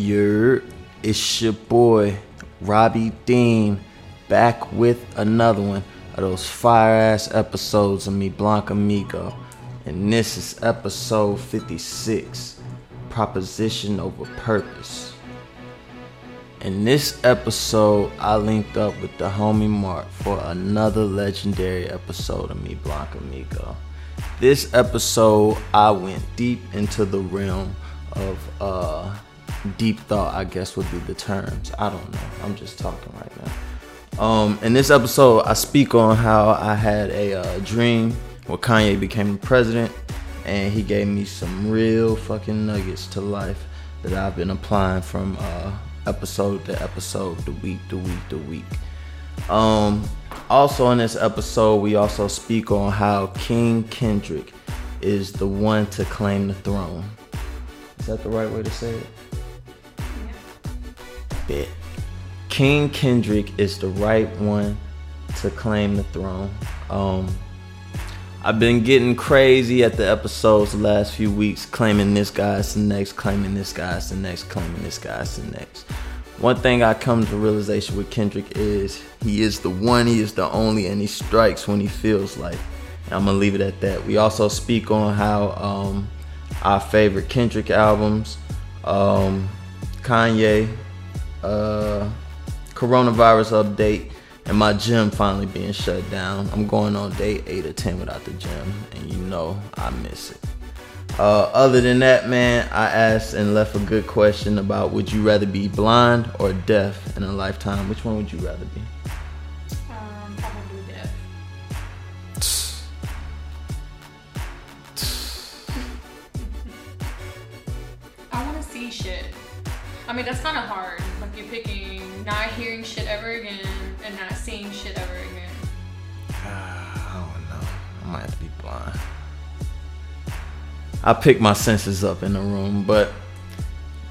Your it's your boy Robbie Dean back with another one of those fire ass episodes of me Blanca Amigo. And this is episode 56 Proposition over Purpose. In this episode, I linked up with the homie Mark for another legendary episode of me Blanca Amigo. This episode, I went deep into the realm of uh, deep thought, I guess would be the terms. I don't know. I'm just talking right now. Um, in this episode, I speak on how I had a uh, dream where Kanye became the president, and he gave me some real fucking nuggets to life that I've been applying from uh, episode to episode, to week to week to week. Um, also in this episode, we also speak on how King Kendrick is the one to claim the throne. Is that the right way to say it? Bet. King Kendrick is the right one to claim the throne. Um, I've been getting crazy at the episodes the last few weeks, claiming this guy's the next, claiming this guy's the next, claiming this guy's the next. One thing I come to realization with Kendrick is he is the one, he is the only, and he strikes when he feels like. And I'm gonna leave it at that. We also speak on how um, our favorite Kendrick albums, um, Kanye, uh, coronavirus update, and my gym finally being shut down. I'm going on day eight or ten without the gym, and you know I miss it. Uh, other than that, man, I asked and left a good question about would you rather be blind or deaf in a lifetime? Which one would you rather be? Um, probably deaf. I want to see shit. I mean, that's kind of hard. Not hearing shit ever again and not seeing shit ever again. I don't know. I might have to be blind. I picked my senses up in the room, but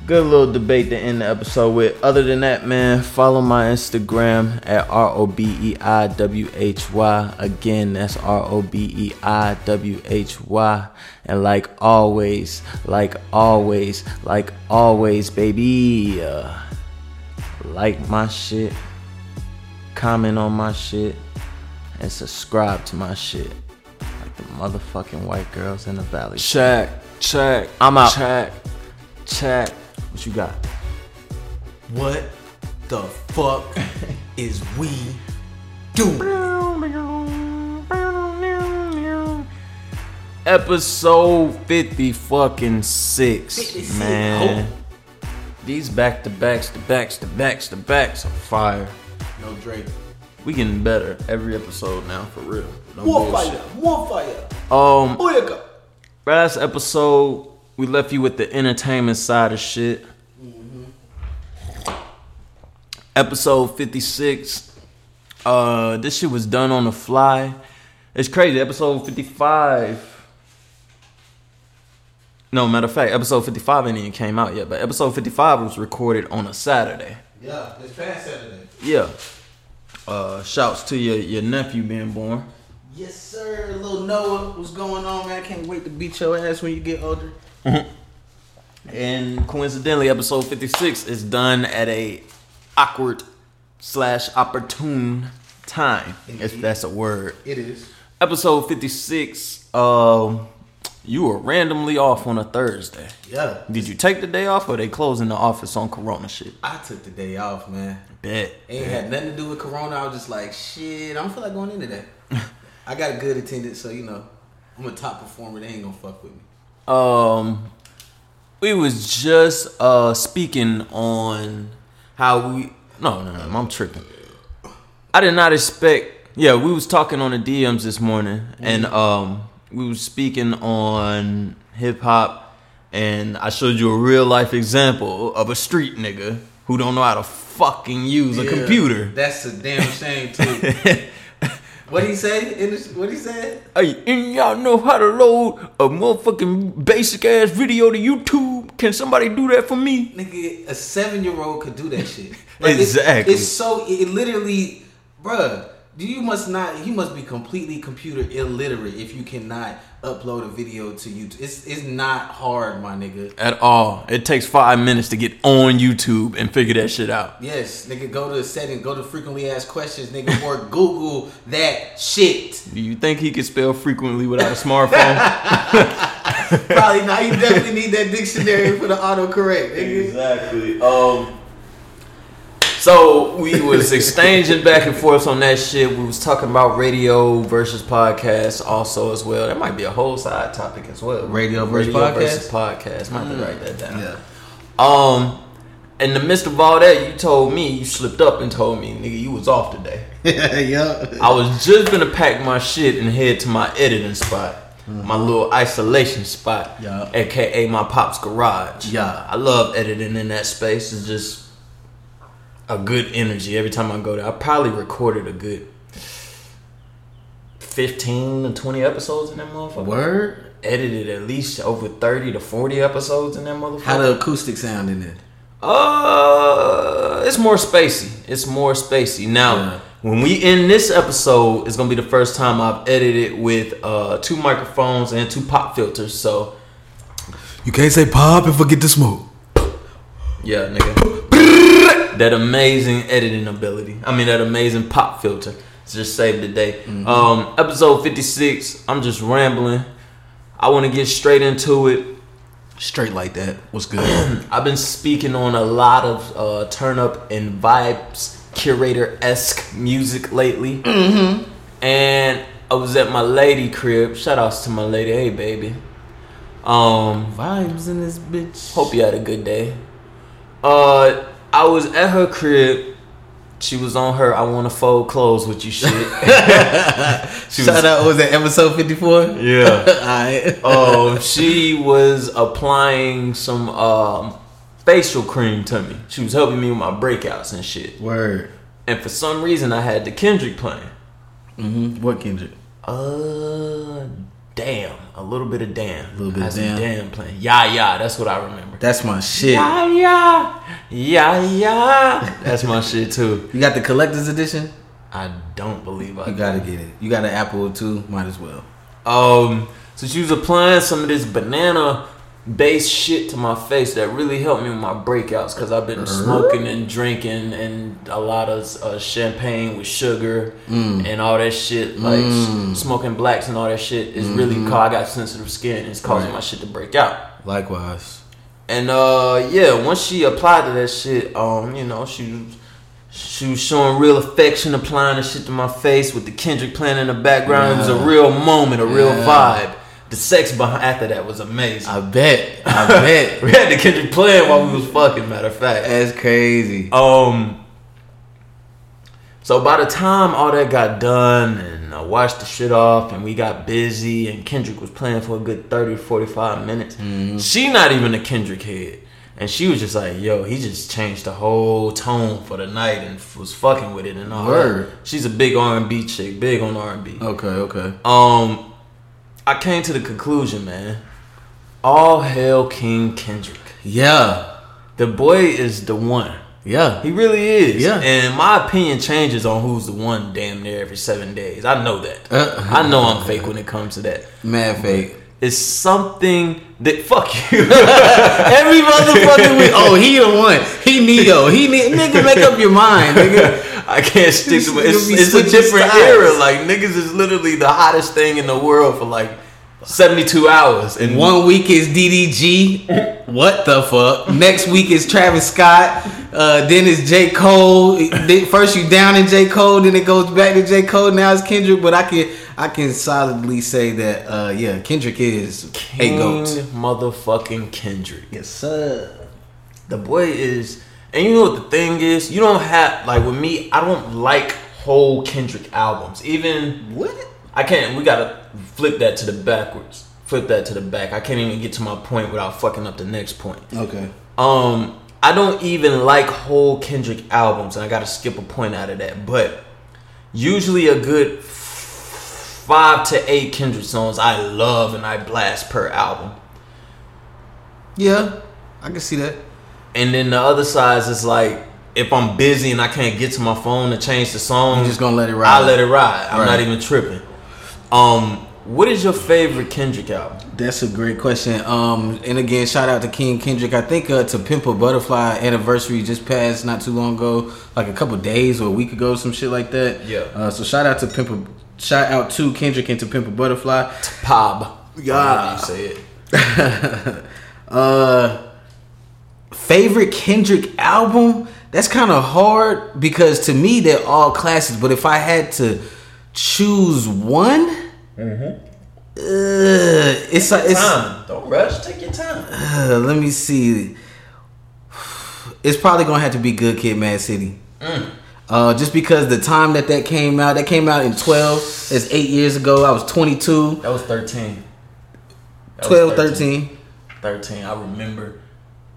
good little debate to end the episode with. Other than that, man, follow my Instagram at R O B E I W H Y. Again, that's R O B E I W H Y. And like always, like always, like always, baby, uh, like my shit, comment on my shit, and subscribe to my shit. Like the motherfucking white girls in the valley. Check, check. I'm out. Check, check. What you got? What the fuck is we doing? Episode 50 fucking 6. 56, Man. These back to backs to backs to backs to backs are fire. No Drake. We getting better every episode now, for real. No More bullshit. fire, more fire. Um, Booyaka. last episode, we left you with the entertainment side of shit. Episode 56. Uh, this shit was done on the fly. It's crazy. Episode 55. No, matter of fact, episode 55 ain't even came out yet, but episode 55 was recorded on a Saturday. Yeah, it's past Saturday. Yeah. Uh, shouts to your, your nephew being born. Yes, sir. Little Noah, what's going on, man? I can't wait to beat your ass when you get older. And coincidentally, episode 56 is done at a awkward slash opportune time, if that's a word. It is. Episode 56, um, you were randomly off on a Thursday. Yeah. Did you take the day off or they closing the office on Corona shit? I took the day off, man. Bet. Ain't had nothing to do with Corona. I was just like, shit, I don't feel like going into that. I got a good attendance, so you know, I'm a top performer. They ain't gonna fuck with me. Um, we was just uh speaking on how we. No, no, no, I'm tripping. I did not expect. Yeah, we was talking on the DMs this morning, and um, we was speaking on hip hop, and I showed you a real life example of a street nigga who don't know how to fucking use a computer. That's a damn shame too. what he say? What he said? Hey, and y'all know how to load a motherfucking basic ass video to YouTube? Can somebody do that for me? Nigga, a seven year old could do that shit. it's- Exactly. It's, so it literally, bruh. You must not. You must be completely computer illiterate if you cannot upload a video to YouTube. It's it's not hard, my nigga. At all. It takes five minutes to get on YouTube and figure that shit out. Yes, nigga, go to the settings. go to frequently asked questions, nigga, or Google that shit. Do you think he could spell frequently without a smartphone? Probably not. You definitely need that dictionary for the autocorrect, nigga. exactly. Um. So we was exchanging back and forth on that shit. We was talking about radio versus podcast also as well. That might be a whole side topic as well. Radio versus versus podcast. Might have to write that down. Yeah. Um, in the midst of all that, you told me you slipped up and told me, nigga, you was off today. yeah. I was just gonna pack my shit and head to my editing spot, my little isolation spot, Yeah. aka my pop's garage. Yeah. I love editing in that space. It's just a good energy every time I go there. I probably recorded a good fifteen to twenty episodes in that motherfucker. Word. Edited at least over thirty to forty episodes in that motherfucker. How the acoustic sound in it? Uh, it's more spacey. It's more spacey. Now, Yeah. when we end this episode, it's gonna be the first time I've edited with uh two microphones and two pop filters. So You can't say pop and forget the smoke. yeah, nigga. That amazing editing ability. I mean, that amazing pop filter. Just saved the day. Um, episode fifty six. I'm just rambling. I want to get straight into it. Straight like that. What's good? I've been speaking on a lot of uh, turn up and vibes curator esque music lately. Mm-hmm. And I was at my lady crib. Shout outs to my lady. Hey, baby. Um, Vibes in this bitch. hope you had a good day. Uh, I was at her crib. She was on her I want to fold clothes with you shit. she Shout out. Was that episode fifty four? Yeah. Alright. um, she was applying some um, facial cream to me. She was helping me with my breakouts and shit. Word. And for some reason, I had the Kendrick playing. Mm-hmm. What Kendrick? Uh, damn, a little bit of damn, a Little bit of damn, Damn. damn playing. Yeah, yeah, that's what I remember. That's my shit. Yeah, yeah, yeah, yeah. That's my shit too. You got the collector's edition? I don't believe I You gotta get it. You got an Apple too? Might as well. Um, so she was applying some of this banana based shit to my face that really helped me with my breakouts because I've been smoking and drinking and a lot of uh, champagne with sugar and all that shit. Like s- smoking blacks and all that shit is really ca I got sensitive skin. It's causing Right. my shit to break out. Likewise. And uh, yeah, once she applied to that shit, um, you know, she was she was showing real affection, applying the shit to my face with the Kendrick playing in the background. It was a real moment, a real vibe. The sex behind after that was amazing. I bet. I bet. we had the Kendrick playing while we was fucking. Matter of fact, That's crazy. um. So by the time all that got done and I washed the shit off and we got busy and Kendrick was playing for a good 30 45 minutes. She not even a Kendrick head. And she was just like, yo, he just changed the whole tone for the night and was fucking with it and all Word. that. She's a big R&B chick, big on R&B. Okay, okay. Um, I came to the conclusion, man. All hail King Kendrick. Yeah. The boy is the one. Yeah. He really is. Yeah. And my opinion changes on who's the one damn near every seven days. I know that. Uh, I know I'm fake when it comes to that. Mad fake. It's something that fuck you. Every motherfucking week. Oh, he the one. He Neo. He ne- nigga make up your mind, nigga. I can't stick to it. It's, it's a different styles. era. Like niggas is literally the hottest thing in the world for like 72 hours. And One week is DDG. What the fuck? Next week is Travis Scott. Uh, then it's J. Cole. First you down in J. Cole, then it goes back to J. Cole. Now it's Kendrick. But I can I can solidly say that uh, yeah, Kendrick is a goat. motherfucking Kendrick. Yes, sir. The boy is, and you know what the thing is? You don't have like with me. I don't like whole Kendrick albums. Even What? I can't. We gotta flip that to the backwards. Flip that to the back. I can't even get to my point without fucking up the next point. Okay. Um, I don't even like whole Kendrick albums, and I gotta skip a point out of that. But usually a good five to eight Kendrick songs I love and I blast per album. Yeah, I can see that. And then the other side is like if I'm busy and I can't get to my phone to change the song, I'm just gonna let it ride. I let it ride. I'm Right. not even tripping. Um, what is your favorite Kendrick album? That's a great question. Um, and again, shout out to King Kendrick. I think uh, to Pimp a Butterfly anniversary just passed not too long ago, like a couple days or a week ago, some shit like that. Yeah. Uh, so shout out to Pimp a, shout out to Kendrick and to Pimp a Butterfly. Pop. Yeah. You say it. Uh, favorite Kendrick album? That's kind of hard because to me they're all classics. But if I had to choose one, uh, it's a, it's. Time. Don't rush. Take your time. Uh, let me see. It's probably gonna have to be Good Kid, Mad City. Uh, just because the time that that came out, that came out in twelve. It's eight years ago. I was twenty two. That was 13. That was 12, 13. 13. I remember.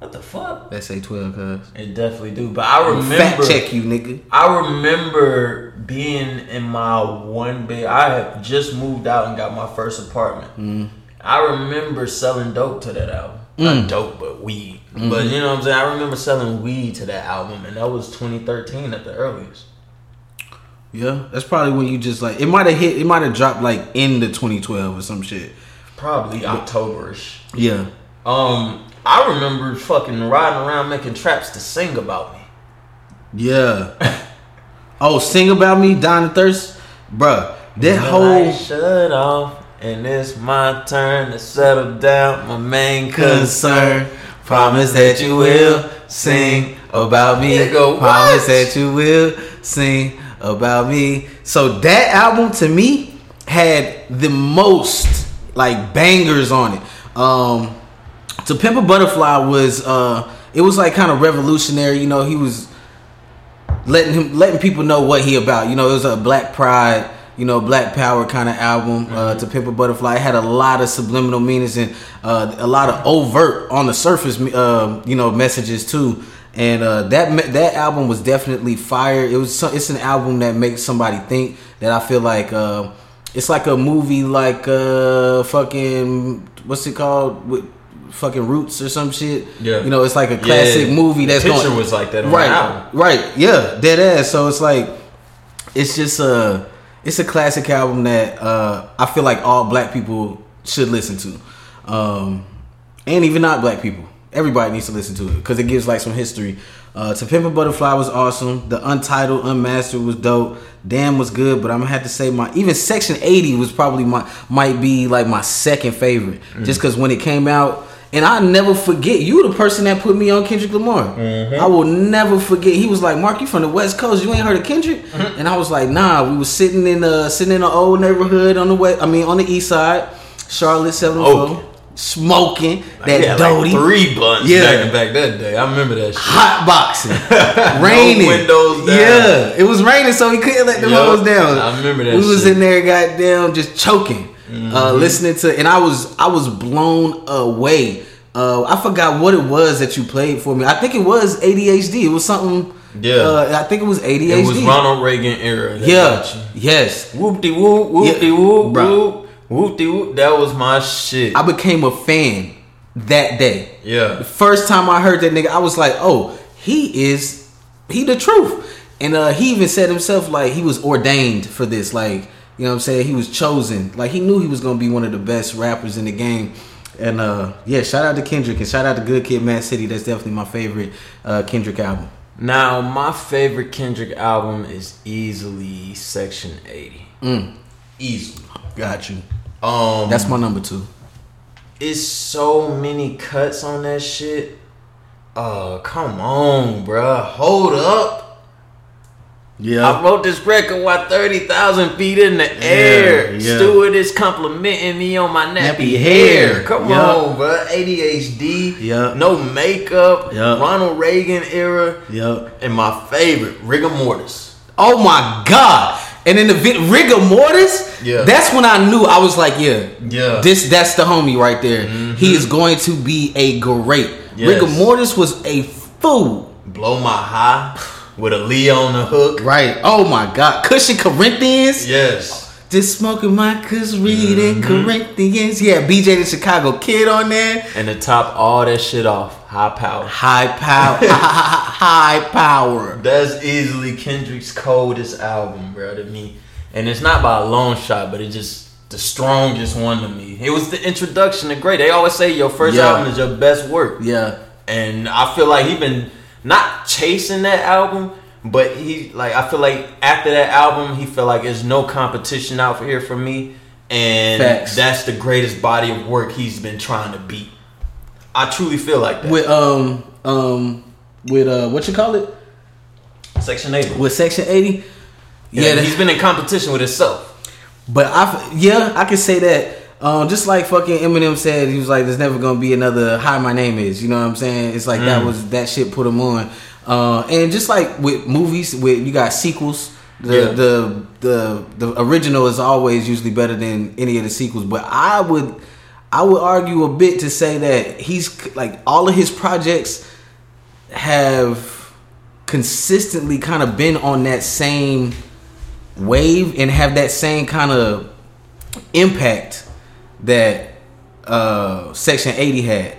What the fuck? Let's say twelve, cuz. It definitely do. But I remember. Fact check you, nigga. I remember being in my one bed. I had just moved out and got my first apartment. Mm. I remember selling dope to that album. Mm. Not dope, but weed. Mm-hmm. But you know what I'm saying? I remember selling weed to that album, and that was 2013 at the earliest. Yeah, that's probably when you just like it might have hit. It might have dropped like in the 2012 or some shit. Probably Octoberish. Yeah. Um, I remember fucking riding around making traps to sing about me. Yeah. oh, sing about me, Dying of Thirst, bruh. That whole light shut off, and it's my turn to settle down. My main concern. Promise that you will sing about me. Nigga, Promise that you will sing about me. So that album to me had the most like bangers on it. Um To Pimp a Butterfly was uh it was like kind of revolutionary, you know, he was letting him letting people know what he about. You know, it was a black pride, you know, black power kind of album. Uh, to Pimp a Butterfly, it had a lot of subliminal meanings and uh, a lot of overt on the surface, uh, you know, messages too. And uh, that that album was definitely fire. It was it's an album that makes somebody think. That I feel like uh, it's like a movie, like uh, fucking what's it called with fucking Roots or some shit. Yeah. you know, it's like a classic Yeah. movie that's The picture going was like that right, album. right, yeah, dead ass. So it's like it's just a it's a classic album that uh, I feel like all black people should listen to, um, and even not black people. Everybody needs to listen to it because it gives like some history. Uh, to Pimp a Butterfly was awesome. The Untitled, Unmastered was dope. Damn was good, but I'm gonna have to say my even Section 80 was probably my might be like my second favorite, just because when it came out. And I never forget you the person that put me on Kendrick Lamar. I will never forget. He was like, "Mark, you from the West Coast? You ain't heard of Kendrick?" And I was like, "Nah." We was sitting in uh sitting in an old neighborhood on the west. I mean, on the east side, Charlotte, seven Smoking. smoking that Doty, like three blunts Yeah. back to back that day. I remember that shit. hot boxing, raining, windows down. Yeah, it was raining, so he couldn't let the Yup. windows down. I remember that We was in there, goddamn, just choking, Mm-hmm. uh, listening to, and I was I was blown away. Uh, I forgot what it was that you played for me. I think it was ADHD. It was something. Yeah. uh, I think it was ADHD. It was Ronald Reagan era. Yeah. Yes. Whoop de whoop, whoop de whoop, whoop, whoop de whoop. That was my shit. I became a fan that day. Yeah. The yeah. first time I heard that nigga, I was like, oh, he is he the truth. And uh he even said himself like he was ordained for this. Like, you know what I'm saying? He was chosen. Like he knew he was gonna be one of the best rappers in the game. And uh yeah, shout out to Kendrick and shout out to Good Kid Mad City. That's definitely my favorite uh Kendrick album. Now, my favorite Kendrick album is easily Section 80. Mm. Easily. Got you. Um, That's my number two. it's so many cuts on that shit. Uh, come on, bruh. Hold up. I wrote this record while 30,000 feet in the air. yeah. Stewart is complimenting me on my nappy, Nappy hair. hair. Come Yeah. on, bruh. ADHD. Yeah. No makeup. Yeah. Ronald Reagan era. Yep. And my favorite, Rigamortis. Oh my god! And in the vid- Rigamortis, Yeah. that's when I knew I was like, yeah, Yeah. this that's the homie right there. Mm-hmm. He is going to be a great. Yes. Rigamortis was a fool. Blow My High with Aaliyah on the hook. Right. Oh my god. Kush & Corinthians. Yes. Just smoking my kush reading mm-hmm. Corinthians. Yeah, BJ the Chicago kid on there. And to top all that shit off, High power. High power. high power. That's easily Kendrick's coldest album, bro, to me. And it's not by a long shot, but it's just the strongest one to me. It was the introduction to great. They always say your first Yeah. album is your best work. Yeah. And I feel like he been not chasing that album, but he like I feel like after that album, he felt like there's no competition out here for me. And Facts. that's the greatest body of work he's been trying to beat. I truly feel like that. With um um with uh what you call it? Section 8. With Section 80? Yeah, Yeah, he's been in competition with himself. But I, yeah, I can say that. Um, just like fucking Eminem said, he was like, "There's never gonna be another Hi, my name is." You know what I'm saying? It's like Mm. that was that shit put him on. Uh, and just like with movies, with you got sequels. The, Yeah. the the the original is always usually better than any of the sequels. But I would I would argue a bit to say that he's like all of his projects have consistently kind of been on that same wave and have that same kind of impact that uh section 80 had.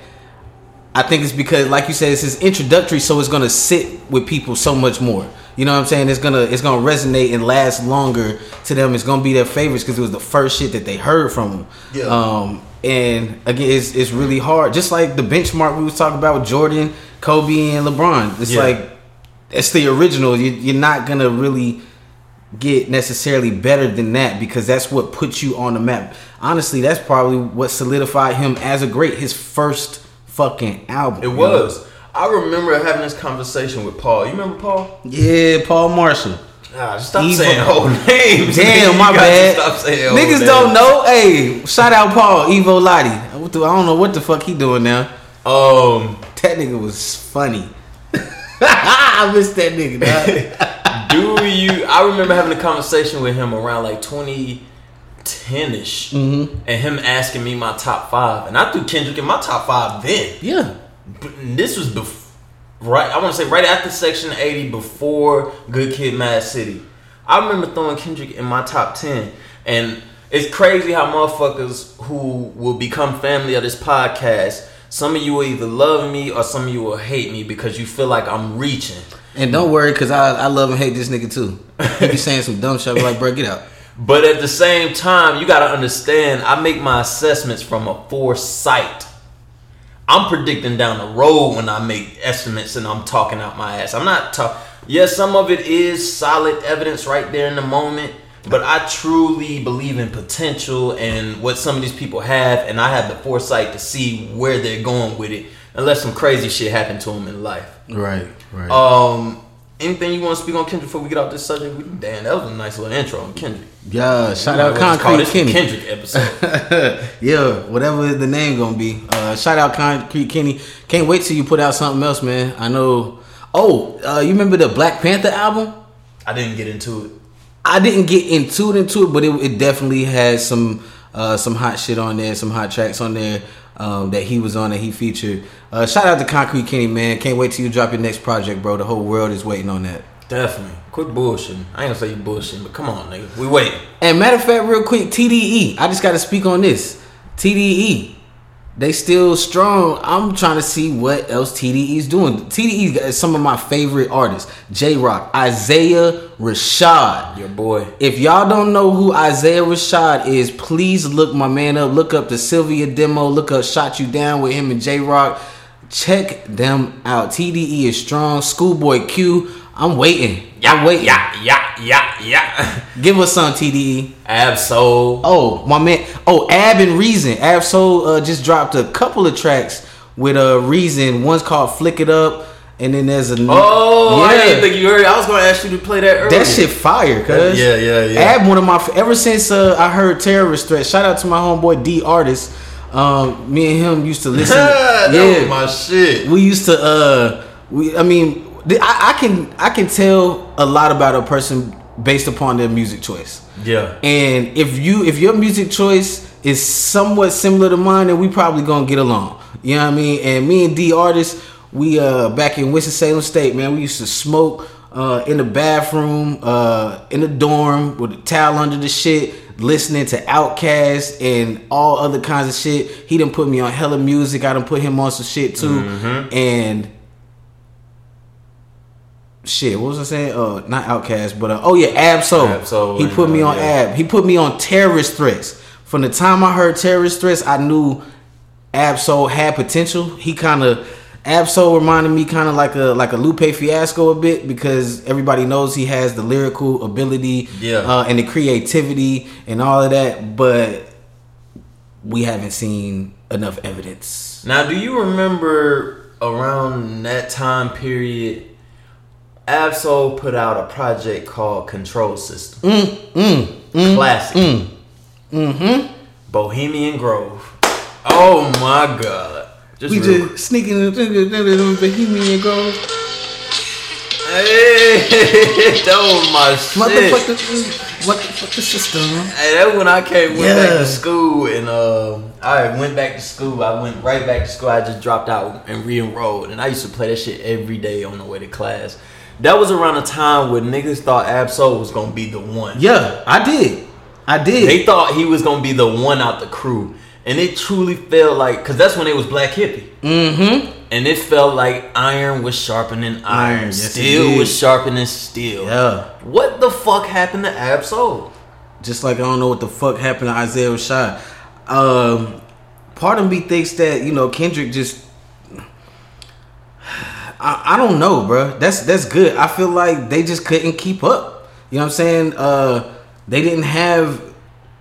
I think it's because like you said it's his introductory so it's gonna sit with people so much more. You know what i'm saying? It's gonna it's gonna resonate and last longer to them. It's gonna be their favorites because it was the first shit that they heard from him Yeah. um and again it's, it's really hard. Just like the benchmark we was talking about with jordan kobe and lebron. It's Yeah. like it's the original. You, you're not gonna really get necessarily better than that because that's what puts you on the map. Honestly, that's probably what solidified him as a great. His first fucking album. It was. I remember having this conversation with Paul. You remember Paul? Yeah, Paul Marshall. Ah, stop Evil- saying whole names. Damn, my bad. Niggas names. don't know. Hey, shout out Paul Evo Lottie. What the- I don't know what the fuck he doing now. Um, That nigga was funny. I miss that nigga. do you? I remember having a conversation with him around like 2010 ish, Mm-hmm. and him asking me my top five, and I threw Kendrick in my top five then. yeah. But this was bef- right. I want to say right after Section 80, before Good Kid, Mad City. I remember throwing Kendrick in my top 10, and it's crazy how motherfuckers who will become family of this podcast. Some of you will either love me or some of you will hate me because you feel like I'm reaching. And don't worry, cause I, I love and hate this nigga too. He be saying some dumb shit. I be like, bro, get out. But at the same time, you gotta understand, I make my assessments from a foresight. I'm predicting down the road when I make estimates and I'm talking out my ass. I'm not talking. Yes, some of it is solid evidence right there in the moment, but I truly believe in potential and what some of these people have, and I have the foresight to see where they're going with it, unless some crazy shit happened to them in life. Right, right. Um, anything you want to speak on Kendrick before we get off this subject? We, damn, that was a nice little intro on Kendrick. yeah, shout out as well just call Concrete Kenny. Kendrick episode. yeah, whatever the name gonna be. Uh, shout out Concrete Kenny. Can't wait till you put out something else, man. I know. Oh, uh, you remember the Black Panther album? I didn't get into it. I didn't get into it into it, but it, it definitely has some uh, some hot shit on there, some hot tracks on there um, that he was on that he featured. Uh, shout out to Concrete Kenny, man. Can't wait till you drop your next project, bro. The whole world is waiting on that. Definitely. Quit bullshitting. I ain't gonna say you bullshitting, but come on, nigga. We wait. And matter of fact, real quick, TDE. I just got to speak on this. TDE, they still strong. I'm trying to see what else TDE is doing. TDE is some of my favorite artists. Jay Rock, Isaiah Rashad. Your boy. If y'all don't know who Isaiah Rashad is, please look my man up. Look up the Cilvia Demo. Look up Shot You Down with him and Jay Rock. Check them out. TDE is strong. Schoolboy Q. I'm waiting. I'm waiting. Yeah, yeah, yeah, yeah. Give us some TDE. Ab-Soul. Oh, my man. Oh, Ab and Reason. Ab-Soul uh, just dropped a couple of tracks with uh, Reason. One's called Flick It Up, and then there's a Oh, I didn't think you heard. I was gonna ask you to play that earlier. that shit fire, cuz. Yeah, yeah, yeah. Ab, one of my ever since uh, I heard terrorist threat. Shout out to my homeboy D Artist. Um, me and him used to listen. yeah, my shit. we used to. Uh, we. I mean, I, I can I can tell a lot about a person based upon their music choice. Yeah. And if you if your music choice is somewhat similar to mine, then we probably gonna get along. You know what I mean? And me and D artists, we uh back in Winston Salem State, man, we used to smoke uh in the bathroom, uh in the dorm with a towel under the shit, listening to Outkast and all other kinds of shit. He done put me on hella music. I done put him on some shit too. Mm-hmm. And shit, what was I saying? Uh, not Outkast, but uh, oh yeah, Ab-Soul. He put me on yeah. Ab. He put me on terrorist threats. From the time I heard terrorist threats, I knew Ab-Soul had potential. He kind of Ab-Soul reminded me kind of like a like a Lupe Fiasco a bit because everybody knows he has the lyrical ability, Yeah. uh, and the creativity and all of that, but we haven't seen enough evidence. Now, do you remember around that time period, Ab-Soul put out a project called Control System? Mm, Classic. Mm-hmm. Bohemian Grove. Oh my god. Just We real just sneaking in the Bohemian Grove. Hey, that was my shit. Motherfucker, motherfucker system. Hey, that when I came went back to school and uh, I went back to school. I went right back to school. I just dropped out and re-enrolled, and I used to play that shit every day on the way to class. That was around a time when niggas thought Ab-Soul was gonna be the one. Yeah, I did. I did. They thought he was gonna be the one out the crew, and it truly felt like because that's when it was Black Hippy. mm-hmm. And it felt like iron was sharpening iron, Iron, yes, steel was sharpening steel. Yeah. What the fuck happened to Ab-Soul? Just like I don't know what the fuck happened to Isaiah Rashad. Um, part of me thinks that you know Kendrick just. I, I don't know, bro. That's that's good. I feel like they just couldn't keep up. You know what I'm saying? Uh, they didn't have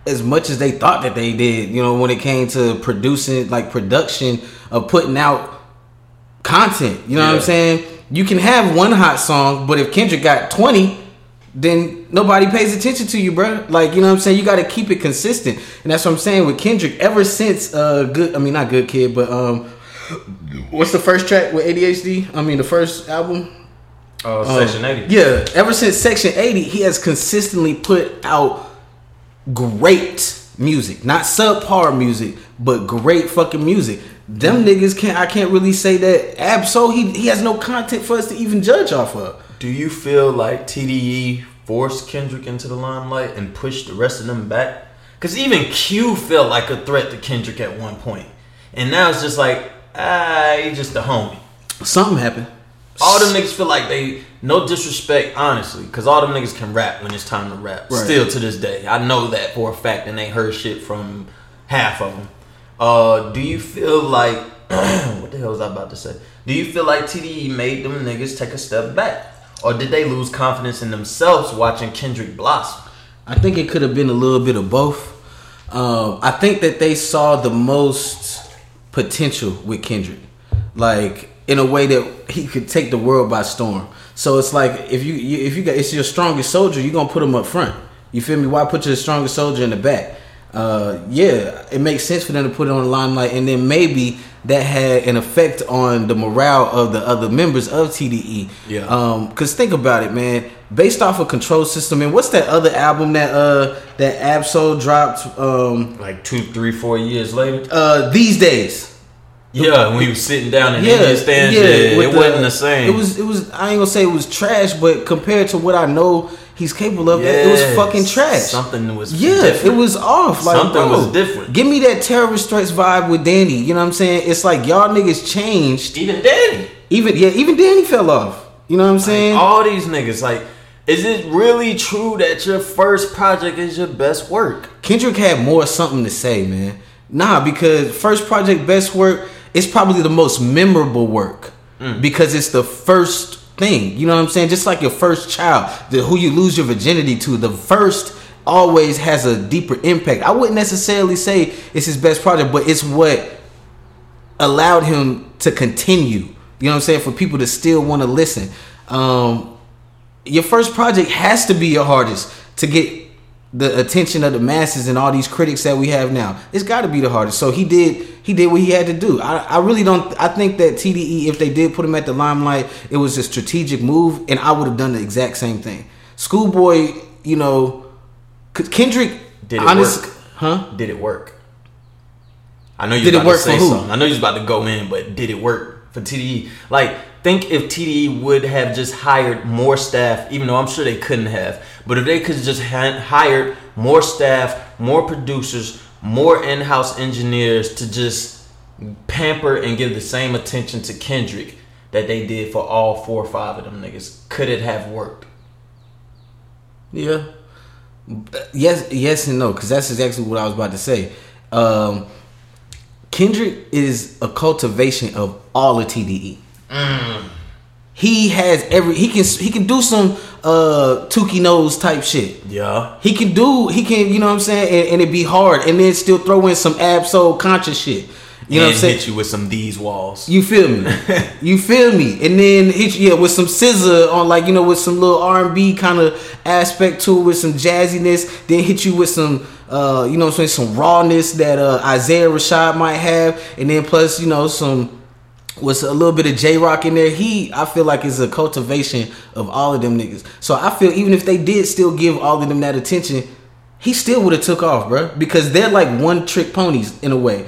as much as they thought that they did. You know, when it came to producing, like production of putting out content. You know what I'm saying? You can have one hot song, but if Kendrick got 20, then nobody pays attention to you, bro. Like, you know what I'm saying? You got to keep it consistent. And that's what I'm saying with Kendrick. Ever since uh good I mean not good kid, but um what's the first track with ADHD? I mean the first album? Oh, Um, Section 80. Yeah, ever since Section 80, he has consistently put out great music. Not subpar music, but great fucking music. Them niggas can't I can't really say that Ab-Soul he he has no content for us to even judge off of. Do you feel like TDE forced Kendrick into the limelight and pushed the rest of them back? Because even Q felt like a threat to Kendrick at one point. And now it's just like, ah, he just a homie. Something happened. All them niggas feel like they, no disrespect, honestly, because all them niggas can rap when it's time to rap. Right. Still to this day. I know that for a fact, and they heard shit from half of them. Uh, do you feel like, what the hell was I about to say? Do you feel like TDE made them niggas take a step back? Or did they lose confidence in themselves watching Kendrick blossom? I think it could have been a little bit of both. Um, I think that they saw the most potential with Kendrick, like in a way that he could take the world by storm. So it's like if you, you if you got it's your strongest soldier, you're gonna put him up front. You feel me? Why put your strongest soldier in the back? Uh, yeah, it makes sense for them to put it on the limelight, and then maybe that had an effect on the morale of the other members of TDE. Yeah. Um, cause think about it, man. Based off of Control System, and what's that other album that uh that Ab-Soul dropped? Um, Like two, three, four years later? uh, these days. Yeah, when he was sitting down in Indian stands, yeah, it wasn't the same. It was. It was. I ain't gonna say it was trash, but compared to what I know he's capable of, it was fucking trash. Something was Yeah, different. it was off. Like Something bro, was different. Give me that terrorist threats vibe with Danny. You know what I'm saying? It's like y'all niggas changed. Even Danny. Even yeah, even Danny fell off. You know what I'm saying? all these niggas like is it really true that your first project is your best work Kendrick had more something to say, man. Nah, because first project best work is probably the most memorable work because it's the first thing. You know what I'm saying? Just like your first child, the who you lose your virginity to, the first always has a deeper impact. I wouldn't necessarily say it's his best project, but it's what allowed him to continue. You know what I'm saying? For people to still want to listen. Um, your first project has to be your hardest to get the attention of the masses and all these critics that we have now. It's got to be the hardest. So he did he did what he had to do. I, I really don't. I think that TDE, if they did put him at the limelight, it was a strategic move, and I would have done the exact same thing. Schoolboy, you know, Kendrick Did it honest- work? Huh? did it work i know you Did it work to say for who? something i know you was about to go in but did it work for tde like think if TDE would have just hired more staff, even though I'm sure they couldn't have, but if they could just hired more staff, more producers, more in-house engineers to just pamper and give the same attention to Kendrick that they did for all four or five of them niggas, could it have worked? Yeah. Yes, yes, and no, because that's exactly what I was about to say. Um, Kendrick is a cultivation of all of TDE. He has every he can he can do some uh Tookie Knows type shit. Yeah. He can do he can you know what I'm saying and, and it be hard and then still throw in some Ab-Soul conscious shit. You know what I'm saying? hit you with some these walls. You feel me? you feel me? And then hit you yeah, with some SZA on like you know with some little R and B kind of aspect to it with some jazziness. Then hit you with some uh you know what I'm saying some rawness that uh Isaiah Rashad might have, and then plus you know some with a little bit of Jay Rock in there. He I feel like is a cultivation of all of them niggas. So I feel even if they did still give all of them that attention, he still would have took off, bro, because they're like one trick ponies in a way.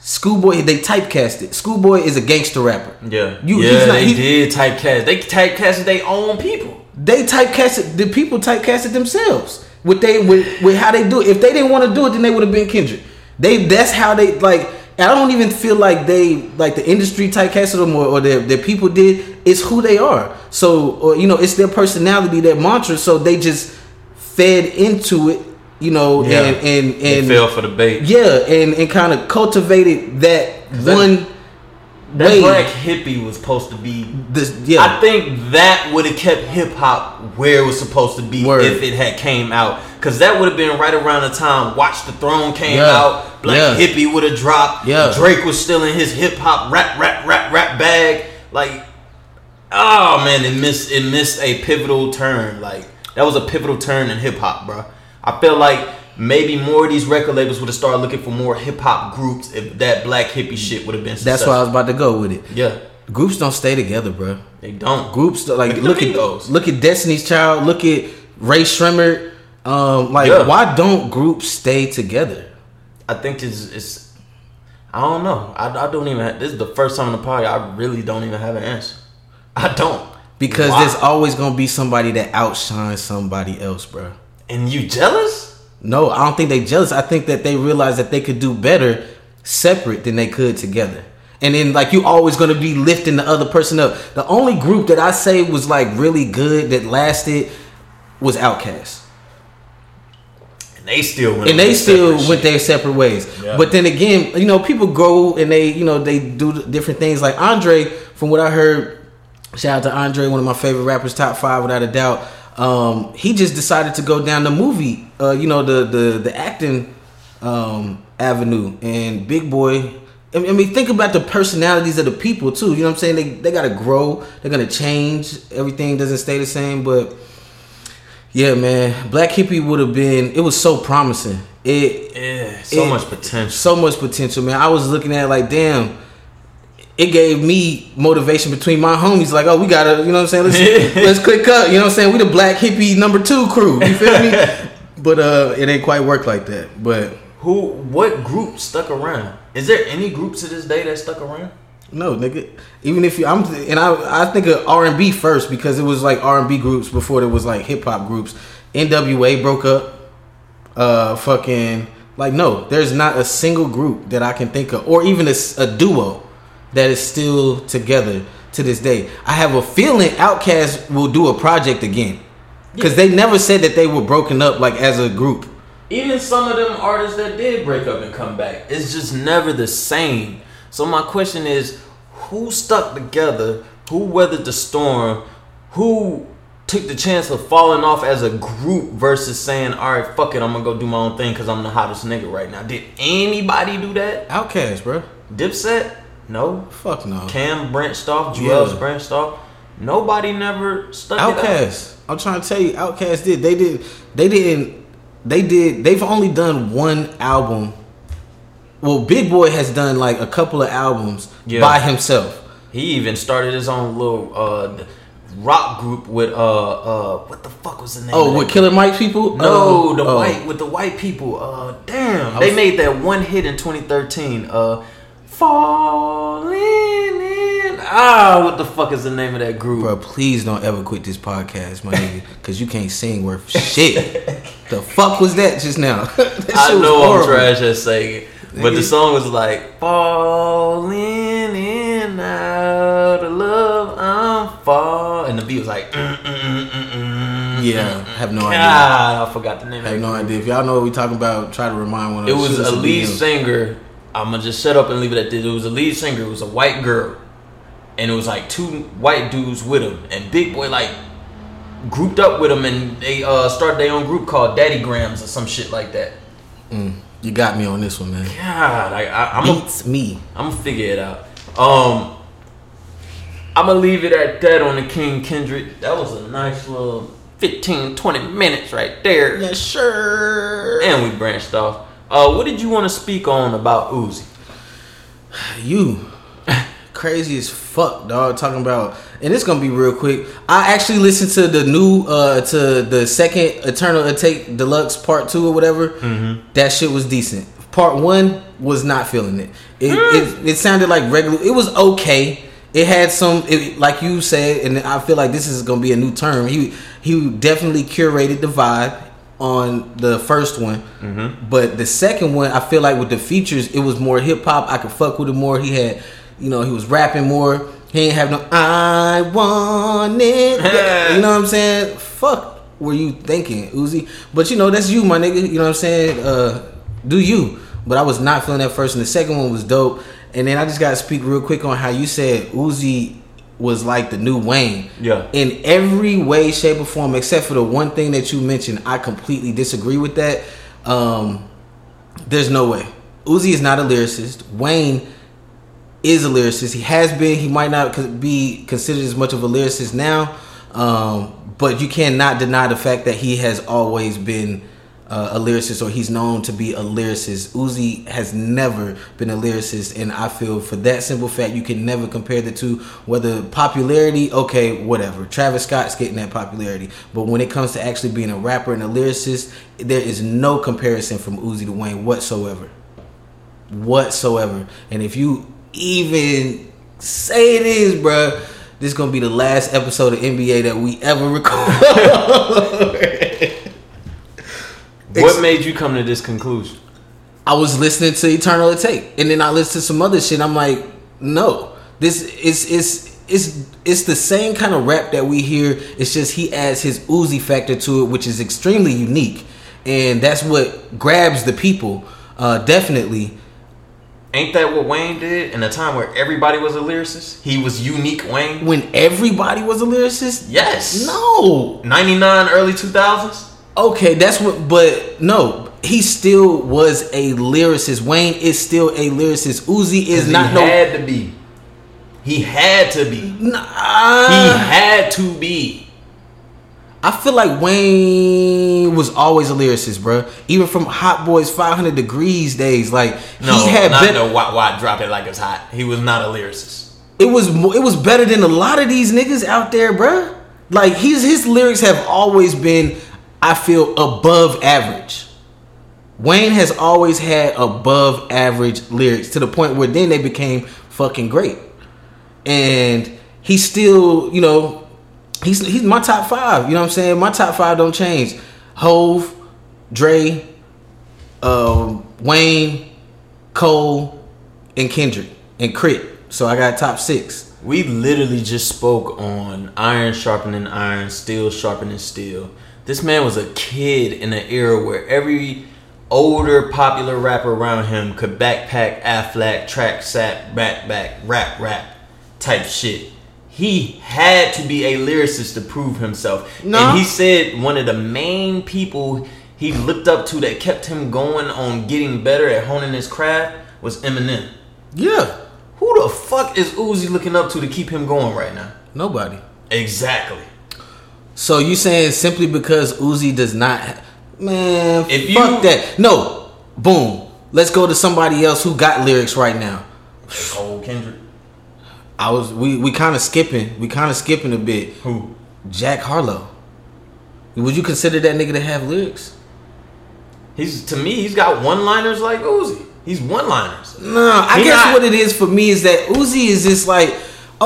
Schoolboy, they typecast it. Schoolboy is a gangster rapper. Yeah. You- yeah, he's not- they he- did typecast. They typecasted their own people. They typecasted the people typecasted themselves with they with, with how they do it. If they didn't want to do it, then they would have been Kendrick. They that's how they like. I don't even feel like they like the industry typecasted them or, or their, their people did. It's who they are. So or, you know, it's their personality, their mantra. So they just fed into it. You know, Yeah. and and They and fell for the bait. yeah, and and kind of cultivated that that- one. That black hippy was supposed to be. This yeah. I think that would have kept hip hop where it was supposed to be Word. if it had came out. Cause that would have been right around the time Watch the Throne came Yeah. out. Black Yeah. Hippie would have dropped. Yeah. Drake was still in his hip hop rap rap rap rap bag. Like, oh man, it missed it missed a pivotal turn. Like that was a pivotal turn in hip hop, bro. I feel like maybe more of these record labels would have started looking for more hip hop groups if that black hippy shit would have been. That's why I was about to go with it. Yeah, Groups don't stay together, bro. they don't. groups like Look at those. look at Migos. look at Destiny's Child, look at Rae Sremmurd. Um, like Yeah. why don't groups stay together? I think it's it's. I don't know. I, I don't even. Have, this is the first time in the party. I really don't even have an answer. I don't Because Why? there's always gonna be somebody that outshines somebody else, bro. And you jealous? No, I don't think they jealous. I think that they realize that they could do better separate than they could together. And then like you always gonna be lifting the other person up. The only group that I say was like really good that lasted was Outkast. And they still went. and they still went shit. their separate ways. Yeah. But then again, you know, people grow and they, you know, they do different things. Like Andre, from what I heard, shout out to Andre, one of my favorite rappers, top five without a doubt. Um, he just decided to go down the movie, uh, you know, the the the acting um, avenue. And Big Boi, I mean, think about the personalities of the people too. You know what I'm saying? They they gotta grow. They're gonna change. Everything doesn't stay the same, but. Yeah, man. Black hippy would have been. It was so promising. It Yeah, so it- much potential. so much potential, man. I was looking at it like, damn. It gave me motivation between my homies. Like, oh, we gotta, you know what I'm saying? Let's let's click up. You know what I'm saying? We the black hippy number two crew. You feel me? but uh, it ain't quite work like that. But Who? What group stuck around? Is there any group to this day that stuck around? no, nigga. Even if you, I'm, and I, I think of R and B first because it was like R and B groups before there was like hip hop groups. N.W.A. broke up. Uh, fucking like no, there's not a single group that I can think of, or even a duo that is still together to this day. I have a feeling Outkast will do a project again because they never said that they were broken up like as a group. Even some of them artists that did break up and come back, it's just never the same. So my question is, who stuck together? Who weathered the storm? Who took the chance of falling off as a group versus saying, "All right, fuck it, I'm gonna go do my own thing because I'm the hottest nigga right now." Did anybody do that? Outkast, bro. Dipset? No. Fuck no. Cam branched off. Juelz Yeah. branched off. Nobody never stuck it out. I'm trying to tell you, Outkast did. They did. They didn't. They did. They've only done one album. Well, Big Boi has done like a couple of albums Yeah. by himself. He even started his own little uh, rock group with uh uh what the fuck was the name? Oh, with Killer Mike people? No, Uh, the oh. white with the white people. Uh, damn, I they was- made that one hit in 2013. Uh, falling in. Ah, what the fuck is the name of that group? Bro, please don't ever quit this podcast, my nigga, because you can't sing worth shit. the fuck was that just now? that I know I'm trash at singing, but the song was like falling in out of love. I'm fall, and the beat was like. Mm, mm, mm, Yeah, mm, have no God, idea. I forgot the name. I have no idea. If y'all know what we talking about, try to remind one of It was Shoot us a lead singer. I'm gonna just shut up and leave it at this. It was a lead singer. It was a white girl, and it was like two white dudes with him, and Big Boi like grouped up with him, and they uh started their own group called Daddy Grams or some shit like that. You got me on this one, man. God, I, I, I'm gonna Beats me. I'm gonna figure it out. Um, I'm gonna leave it at that on the King Kendrick. That was a nice little 15, 20 minutes right there. Yeah, sure. And we branched off. Uh, what did you want to speak on about Uzi? You crazy as fuck, dog. Talking about, and it's gonna be real quick. I actually listened to the new, uh, to the second Eternal Atake Deluxe Part Two or whatever. Mm-hmm. That shit was decent. Part one was not feeling it. It, Hmm. it, it sounded like regular. It was okay. It had some, it, like you said, and I feel like this is gonna be a new term. He he definitely curated the vibe on the first one, Mm-hmm. but the second one, I feel like with the features, it was more hip hop. I could fuck with it more. He had, you know, he was rapping more. He ain't have no I want it. you know what I'm saying? Fuck, were you thinking, Uzi? But you know, that's you, my nigga. You know what I'm saying? Uh, do you? But I was not feeling that first, and the second one was dope. And then I just gotta speak real quick on how you said Uzi was like the new Wayne. Yeah. In every way, shape, or form, except for the one thing that you mentioned, I completely disagree with that. Um, there's no way. Uzi is not a lyricist. Wayne is a lyricist. He has been. He might not be considered as much of a lyricist now, um, but you cannot deny the fact that he has always been uh, a lyricist, or he's known to be a lyricist. Uzi has never been a lyricist, and I feel for that simple fact, you can never compare the two. Whether popularity, okay, whatever. Travis Scott's getting that popularity, but when it comes to actually being a rapper and a lyricist, there is no comparison from Uzi to Wayne whatsoever whatsoever. And if you even say it is, bruh, this is gonna be the last episode of NBA that we ever record. What made you come to this conclusion? I was listening to Eternal Atake, and then I listened to some other shit. I'm like, no, this is it's it's it's the same kind of rap that we hear. It's just he adds his Uzi factor to it, which is extremely unique, and that's what grabs the people. Uh, definitely. Ain't that what Wayne did in a time where everybody was a lyricist? He was unique Wayne. When everybody was a lyricist, Yes. no, 99, early 2000s. Okay, that's what. But no, he still was a lyricist. Wayne is still a lyricist. Uzi is he not no. had to be. He had to be. Nah, He had to be. I feel like Wayne was always a lyricist, bro. Even from Hot Boys 500 Degreez days, like No, he had not bet- no why, why drop it like it's hot. He was not a lyricist. it was it was better than a lot of these niggas out there, bruh. Like his his lyrics have always been, I feel, above average. Wayne has always had above average lyrics to the point where then they became fucking great, and he still, you know, he's he's my top five. You know what I'm saying? My top five don't change. Hove, Dre, um, Wayne, Cole, and Kendrick, and Crit. So I got top six. We literally just spoke on iron sharpening iron, steel sharpening steel. This man was a kid in an era where every older popular rapper around him could backpack, Aflac, track sap, backpack, rap, rap type shit. He had to be a lyricist to prove himself. No. And he said one of the main people he looked up to that kept him going on getting better at honing his craft was Eminem. Yeah, Who the fuck is Uzi looking up to to keep him going right now? nobody. Exactly. So you saying simply because Uzi does not, man? If fuck you- that. No, boom. Let's go to somebody else who got lyrics right now. Cole Kendrick. I was we we kind of skipping. We kind of skipping a bit. Who? Jack Harlow. Would you consider that nigga to have lyrics? He's to me. He's got one-liners like Uzi. He's one-liners. No, I He guess not- what it is for me is that Uzi is just like,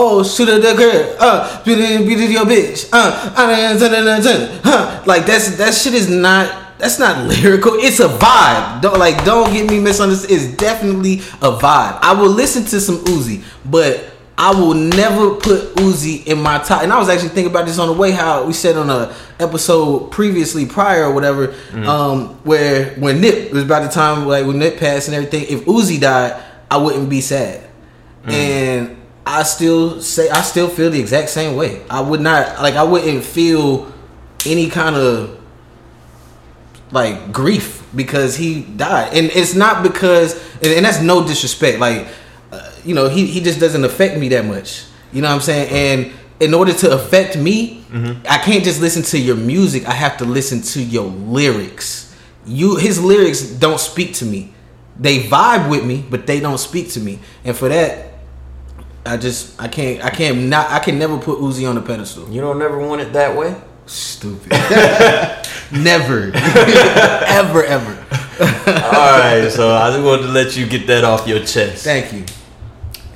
Oh, shoot at the girl. Uh, beat it, beat it your bitch. Uh, uh, huh. Like that's that shit is not. That's not lyrical. It's a vibe. Don't like. Don't get me misunderstood. It's definitely a vibe. I will listen to some Uzi, but I will never put Uzi in my top. And I was actually thinking about this on the way. How we said on a episode previously, prior or whatever, um, where when Nip was about the time like when Nip passed and everything. If Uzi died, I wouldn't be sad. And I still say I still feel the exact same way. I would not like I wouldn't feel any kind of like grief because he died, and it's not because and, and that's no disrespect. Like uh, you know, he he just doesn't affect me that much. You know what I'm saying? And in order to affect me, I can't just listen to your music. I have to listen to your lyrics. You his lyrics don't speak to me. They vibe with me, but they don't speak to me. And for that, I just I can't I can't not I can never put Uzi on a pedestal. You don't never want it that way. Stupid. Never. ever, ever. All right, so I just wanted to let you get that off your chest. Thank you.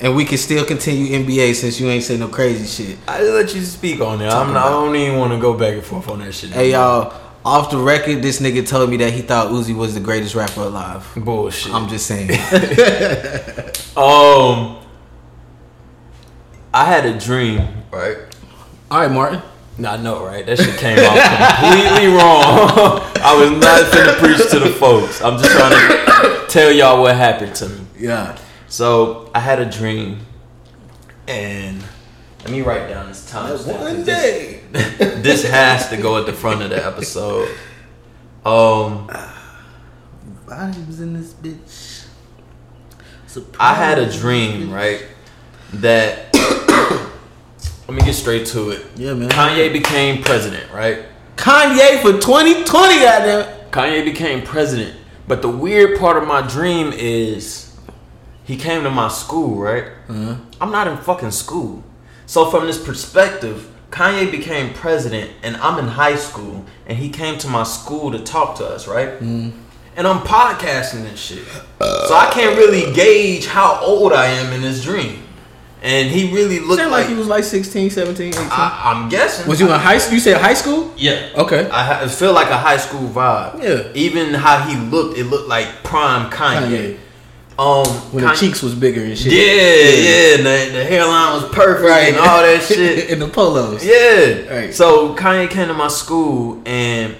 And we can still continue NBA since you ain't say no crazy shit. I just let you speak on it. I'm not, I don't even want to go back and forth on that shit. Hey y'all, off the record, this nigga told me that he thought Uzi was the greatest rapper alive. bullshit. I'm just saying. um, I had a dream, right? All right, Martin. No, I know, right? That shit came out completely wrong. I was not finna preach to the folks. I'm just trying to tell y'all what happened to me. Yeah. So I had a dream, and let me write down this time. One day. this has to go at the front of the episode. Um, Vibes in this bitch. Surprise. I had a dream, right? That let me get straight to it. Yeah, man. Kanye became president, right? Kanye for 2020, goddamn. Kanye became president, but the weird part of my dream is he came to my school, right? Uh-huh. I'm not in fucking school. So from this perspective, Kanye became president and I'm in high school and he came to my school to talk to us, right? Mm-hmm. And I'm podcasting and shit. So I can't really gauge how old I am in this dream. And he really looked Sound like, like he was like 16, 17, 18. I, I'm guessing. was you in high school? You said high school? Yeah. Okay. I ha- it feel like a high school vibe. Yeah. Even how he looked, it looked like prime Kanye. Um, When Kanye- the cheeks was bigger and shit. Yeah, yeah. and the, the hairline was perfect right. and all that shit. in the polos. Yeah. Right. So Kanye came to my school and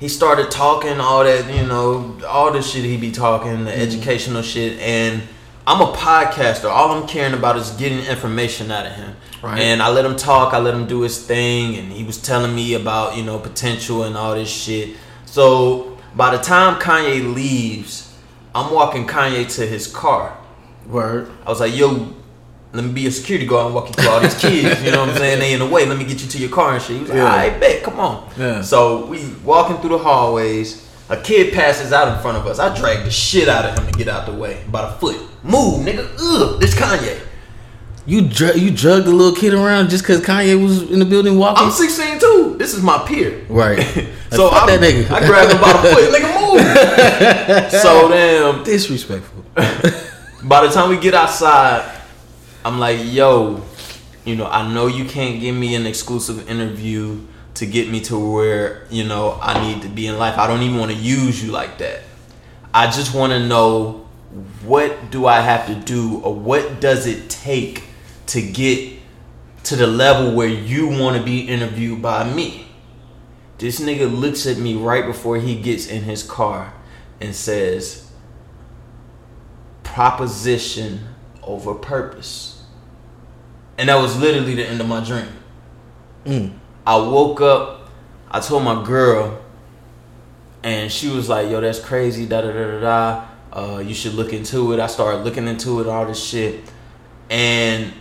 he started talking all that, you know, all the shit he be talking, the educational shit. And I'm a podcaster. All I'm caring about is getting information out of him. Right. And I let him talk. I let him do his thing. And he was telling me about, you know, potential and all this shit. So by the time Kanye leaves, I'm walking Kanye to his car. Word. I was like, yo, let me be a security guard and walk you through all these kids. You know what I'm saying? They in the way. Let me get you to your car and shit. He was like, Yeah. right, bet, come on. Yeah. So we walking through the hallways. A kid passes out in front of us. I drag the shit out of him to get out the way. About a foot. Move, nigga. Ugh, this Kanye. You dr- you drugged the little kid around just because Kanye was in the building walking? I'm 16 too. This is my peer. right. So I, that nigga. I grabbed him by the foot. Nigga, move. so damn. Disrespectful. By the time we get outside, I'm like, yo, you know, I know you can't give me an exclusive interview to get me to where, you know, I need to be in life. I don't even want to use you like that. I just want to know what do I have to do or what does it take to get to the level where you want to be interviewed by me. This nigga looks at me right before he gets in his car and says, proposition over purpose. And that was literally the end of my dream. Mm. I woke up, I told my girl, and she was like, yo, that's crazy, da da da da da. Uh, you should look into it. I started looking into it, all this shit. And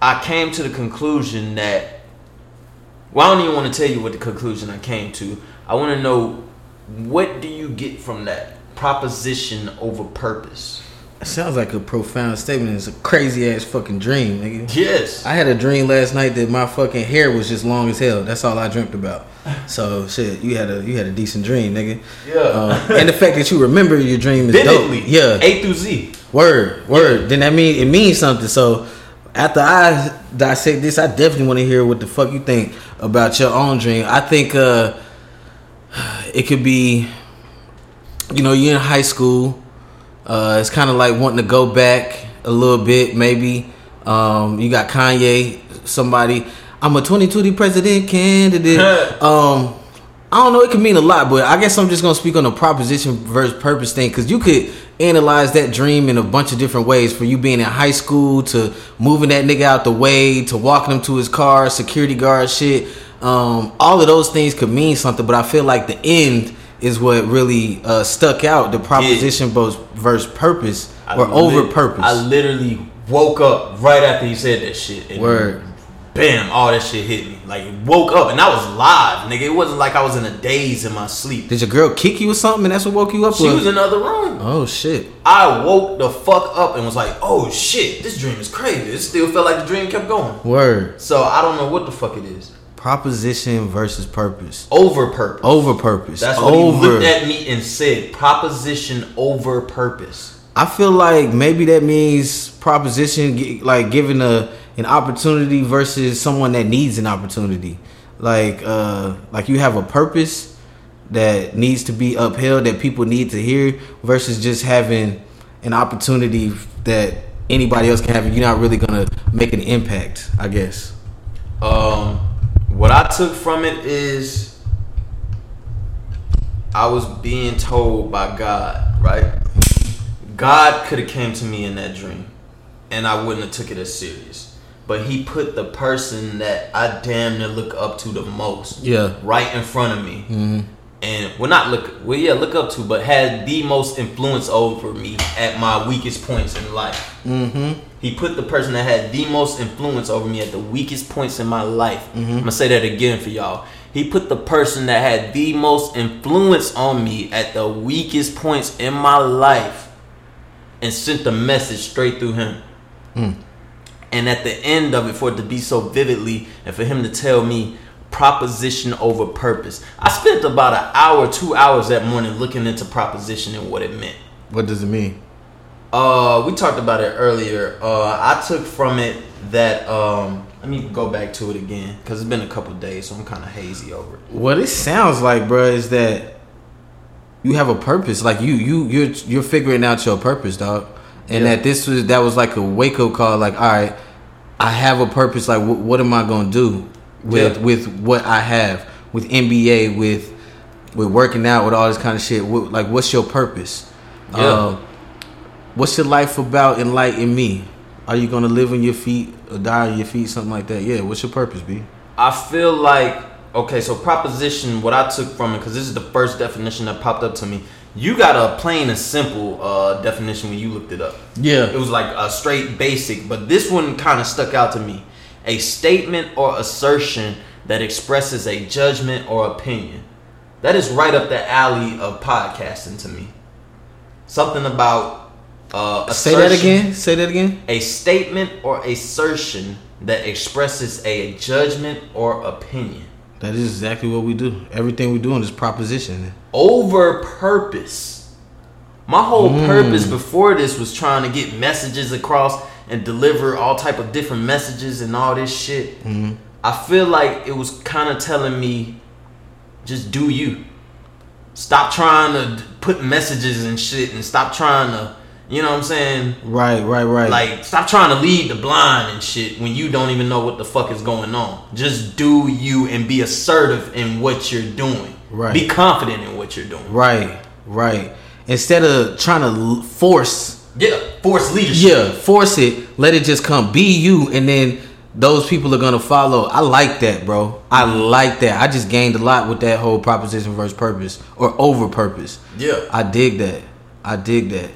I came to the conclusion that, well, I don't even want to tell you what the conclusion I came to. I want to know what do you get from that proposition over purpose? It sounds like a profound statement. It's a crazy ass fucking dream, nigga. Yes. I had a dream last night that my fucking hair was just long as hell. That's all I dreamt about. So shit, you had a you had a decent dream, nigga. Yeah. Uh, and the fact that you remember your dream is Vividly. dope. Yeah. A through Z. Word, word. Then that mean it means something. So after I dissect this, I definitely want to hear what the fuck you think about your own dream. I think uh, it could be, you know, you're in high school. Uh, it's kind of like wanting to go back a little bit, maybe. Um, you got Kanye, somebody. I'm a 2020 president candidate. um, I don't know. It could mean a lot, but I guess I'm just gonna speak on the proposition versus purpose thing because you could analyze that dream in a bunch of different ways. For you being in high school to moving that nigga out the way to walking him to his car, security guard shit. Um, all of those things could mean something, but I feel like the end is what really uh, stuck out. The proposition versus, versus purpose I or over lit- purpose. I literally woke up right after he said that shit. And Word. Bam! All that shit hit me. Like woke up and I was live, nigga. It wasn't like I was in a daze in my sleep. Did your girl kick you or something, and that's what woke you up? She was in another room. Oh shit! I woke the fuck up and was like, "Oh shit, this dream is crazy." It still felt like the dream kept going. Word. So I don't know what the fuck it is. Proposition versus purpose. Over purpose. Over purpose. That's what over. he looked at me and said. Proposition over purpose. I feel like maybe that means proposition, like giving a an opportunity versus someone that needs an opportunity. Like, uh, like you have a purpose that needs to be upheld that people need to hear versus just having an opportunity that anybody else can have. You're not really gonna make an impact, I guess. Um, what I took from it is I was being told by God, right? God could have came to me in that dream, and I wouldn't have took it as serious. But He put the person that I damn near look up to the most, Yeah. right in front of me, mm-hmm. And well, not look, well, yeah, look up to, but had the most influence over me at my weakest points in life. Mm-hmm. He put the person that had the most influence over me at the weakest points in my life. I'm gonna say that again for y'all. He put the person that had the most influence on me at the weakest points in my life and sent the message straight through him. And at the end of it, for it to be so vividly and for him to tell me proposition over purpose. I spent about an hour, two hours that morning looking into proposition and what it meant. What does it mean? Uh, we talked about it earlier. Uh, I took from it that um, let me go back to it again because it's been a couple days, so I'm kind of hazy over it. What it sounds like, bro, is that you have a purpose. Like you, you, you're you're figuring out your purpose, dog. And Yeah. that this was that was like a wake up call. Like, all right, I have a purpose. Like, wh- what am I gonna do with Yeah. with what I have with NBA with with working out with all this kind of shit? What, like, what's your purpose? Yeah. Um, what's your life about? Enlighten me. Are you gonna live on your feet or die on your feet? Something like that. Yeah. What's your purpose, B? I feel like okay, so proposition. What I took from it because this is the first definition that popped up to me. You got a plain and simple uh, definition when you looked it up. Yeah. It was like a straight basic, but this one kind of stuck out to me. A statement or assertion that expresses a judgment or opinion. That is right up the alley of podcasting to me. Something about uh, Say that again. Say that again. A statement or assertion that expresses a judgment or opinion. That is exactly what we do. Everything we do in this proposition. over purpose. My whole Mm. purpose before this was trying to get messages across and deliver all type of different messages and all this shit. Mm-hmm. I feel like it was kind of telling me, just do you. Stop trying to put messages and shit, and stop trying to, you know what I'm saying? Right, right, right. Like, stop trying to lead the blind and shit when you don't even know what the fuck is going on. Just do you and be assertive in what you're doing. Right. Be confident in what you're doing. right, right. Instead of trying to force, Yeah, force leadership. yeah, force it. Let it just come. Be you, and then those people are gonna follow. I like that, bro. I like that. I just gained a lot with that whole proposition versus purpose or over purpose. Yeah. I dig that. I dig that.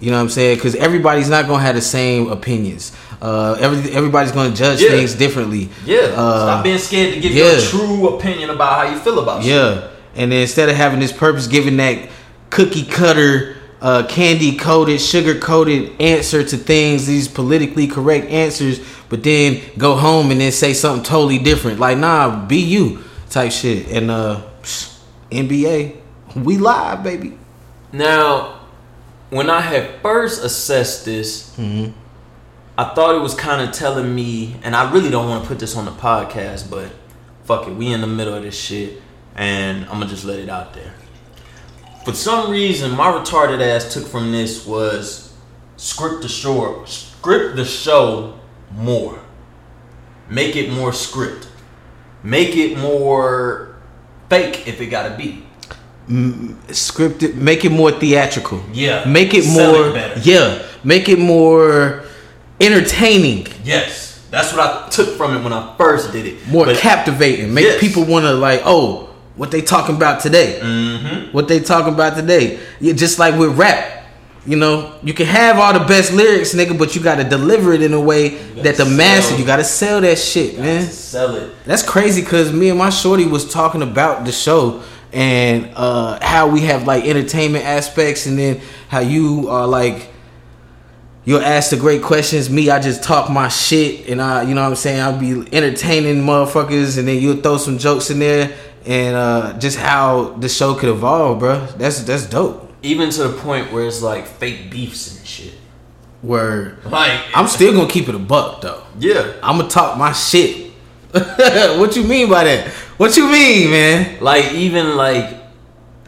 You know what I'm saying? Because everybody's not gonna have the same opinions. Uh, every, everybody's gonna judge Yeah. things differently. Yeah. Uh, Stop being scared to give yeah. your true opinion about how you feel about shit. Yeah, and then instead of having this purpose, giving that cookie cutter, uh, candy coated, sugar coated answer to things, these politically correct answers, but then go home and then say something totally different. Like, nah, be you type shit. And uh, psh, NBA, we live, baby. Now, when I had first assessed this, Mm-hmm. I I thought it was kind of telling me, and I really don't want to put this on the podcast, but fuck it, we in the middle of this shit, and I'm gonna just let it out there. For some reason, my retarded ass took from this was script the show, script the show more, make it more script, make it more fake if it gotta be. Scripted, make it more theatrical. Yeah. Make it Sell more. it yeah. Make it more entertaining. Yes, that's what I took from it when I first did it. more But- captivating. Make Yes. people want to like, oh, what they talking about today? Mhm. What they talking about today? Yeah, just like with rap. You know, you can have all the best lyrics, nigga, but you got to deliver it in a way that the masses. You got to sell that shit, man. Sell it. That's crazy because me and my shorty was talking about the show and uh, how we have like entertainment aspects, and then how you are like you'll ask the great questions. Me, I just talk my shit, and I, you know what I'm saying. I'll be entertaining motherfuckers, and then you'll throw some jokes in there, and uh, just how the show could evolve, bro. That's that's dope. Even to the point where it's like fake beefs and shit. Where Like I'm still gonna keep it a buck though. yeah. I'm gonna talk my shit. what you mean by that? What you mean, man? Like even like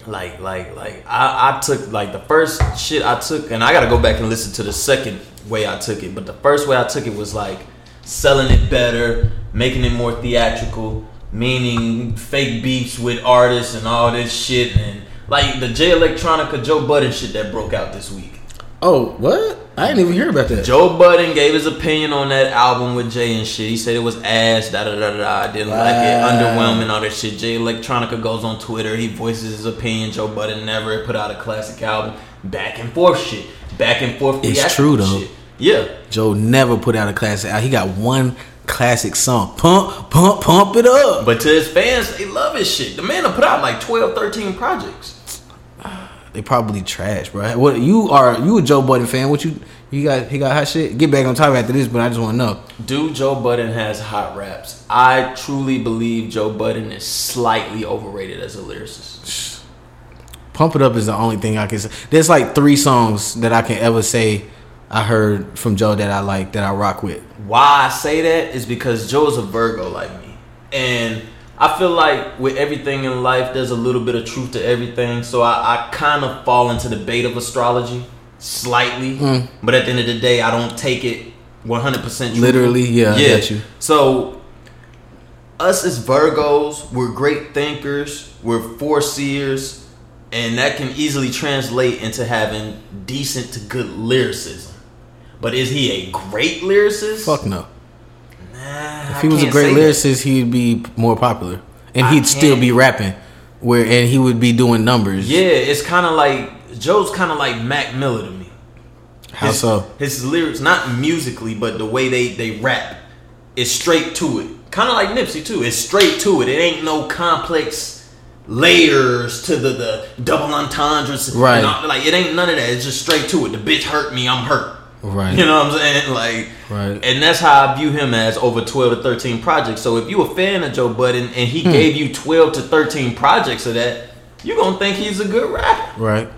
like like like I, I took like the first shit I took and I gotta go back and listen to the second way I took it. But the first way I took it was like selling it better, making it more theatrical, meaning fake beefs with artists and all this shit and like the Jay Electronica Joe Budden shit that broke out this week. Oh, what? I didn't even hear about that. Joe Budden gave his opinion on that album with Jay and shit. He said it was ass, da da da da. I didn't like it, Wow. underwhelming, all that shit. Jay Electronica goes on Twitter. He voices his opinion. Joe Budden never put out a classic album. Back and forth shit. Back and forth. It's true, though. Shit. Yeah. Joe never put out a classic. He got one classic song. Pump, pump, pump it up. But to his fans, they love his shit. The man will put out like 12, 13 projects. They probably trash, bro. What you are? You a Joe Budden fan? What you? You got? He got hot shit. Get back on top after this, but I just want to know. Dude, Joe Budden has hot raps. I truly believe Joe Budden is slightly overrated as a lyricist. Pump it up is the only thing I can say. There's like three songs that I can ever say I heard from Joe that I like that I rock with. Why I say that is because Joe's a Virgo like me. And I feel like with everything in life, there's a little bit of truth to everything. So I, I kind of fall into the bait of astrology slightly. Mm. But at the end of the day, I don't take it 100% Literally, yeah, I got you. So us as Virgos, we're great thinkers, we're foreseers, and that can easily translate into having decent to good lyricism. But is he a great lyricist? Fuck no. Nah, If he was a great say that. lyricist, he'd be more popular, and he'd still be rapping. Where and he would be doing numbers. Yeah, it's kind of like Joe's kind of like Mac Miller to me. How his, so? His lyrics, not musically, but the way they they rap, is straight to it. Kind of like Nipsey too. It's straight to it. It ain't no complex layers to the the double entendres. Right. all- like it ain't none of that. It's just straight to it. The bitch hurt me. I'm hurt. Right. You know what I'm saying? Like, Right. and that's how I view him as over 12 to 13 projects. So if you a fan of Joe Budden and Hmm. he gave you 12 to 13 projects of that, you're gonna think he's a good rapper. Right.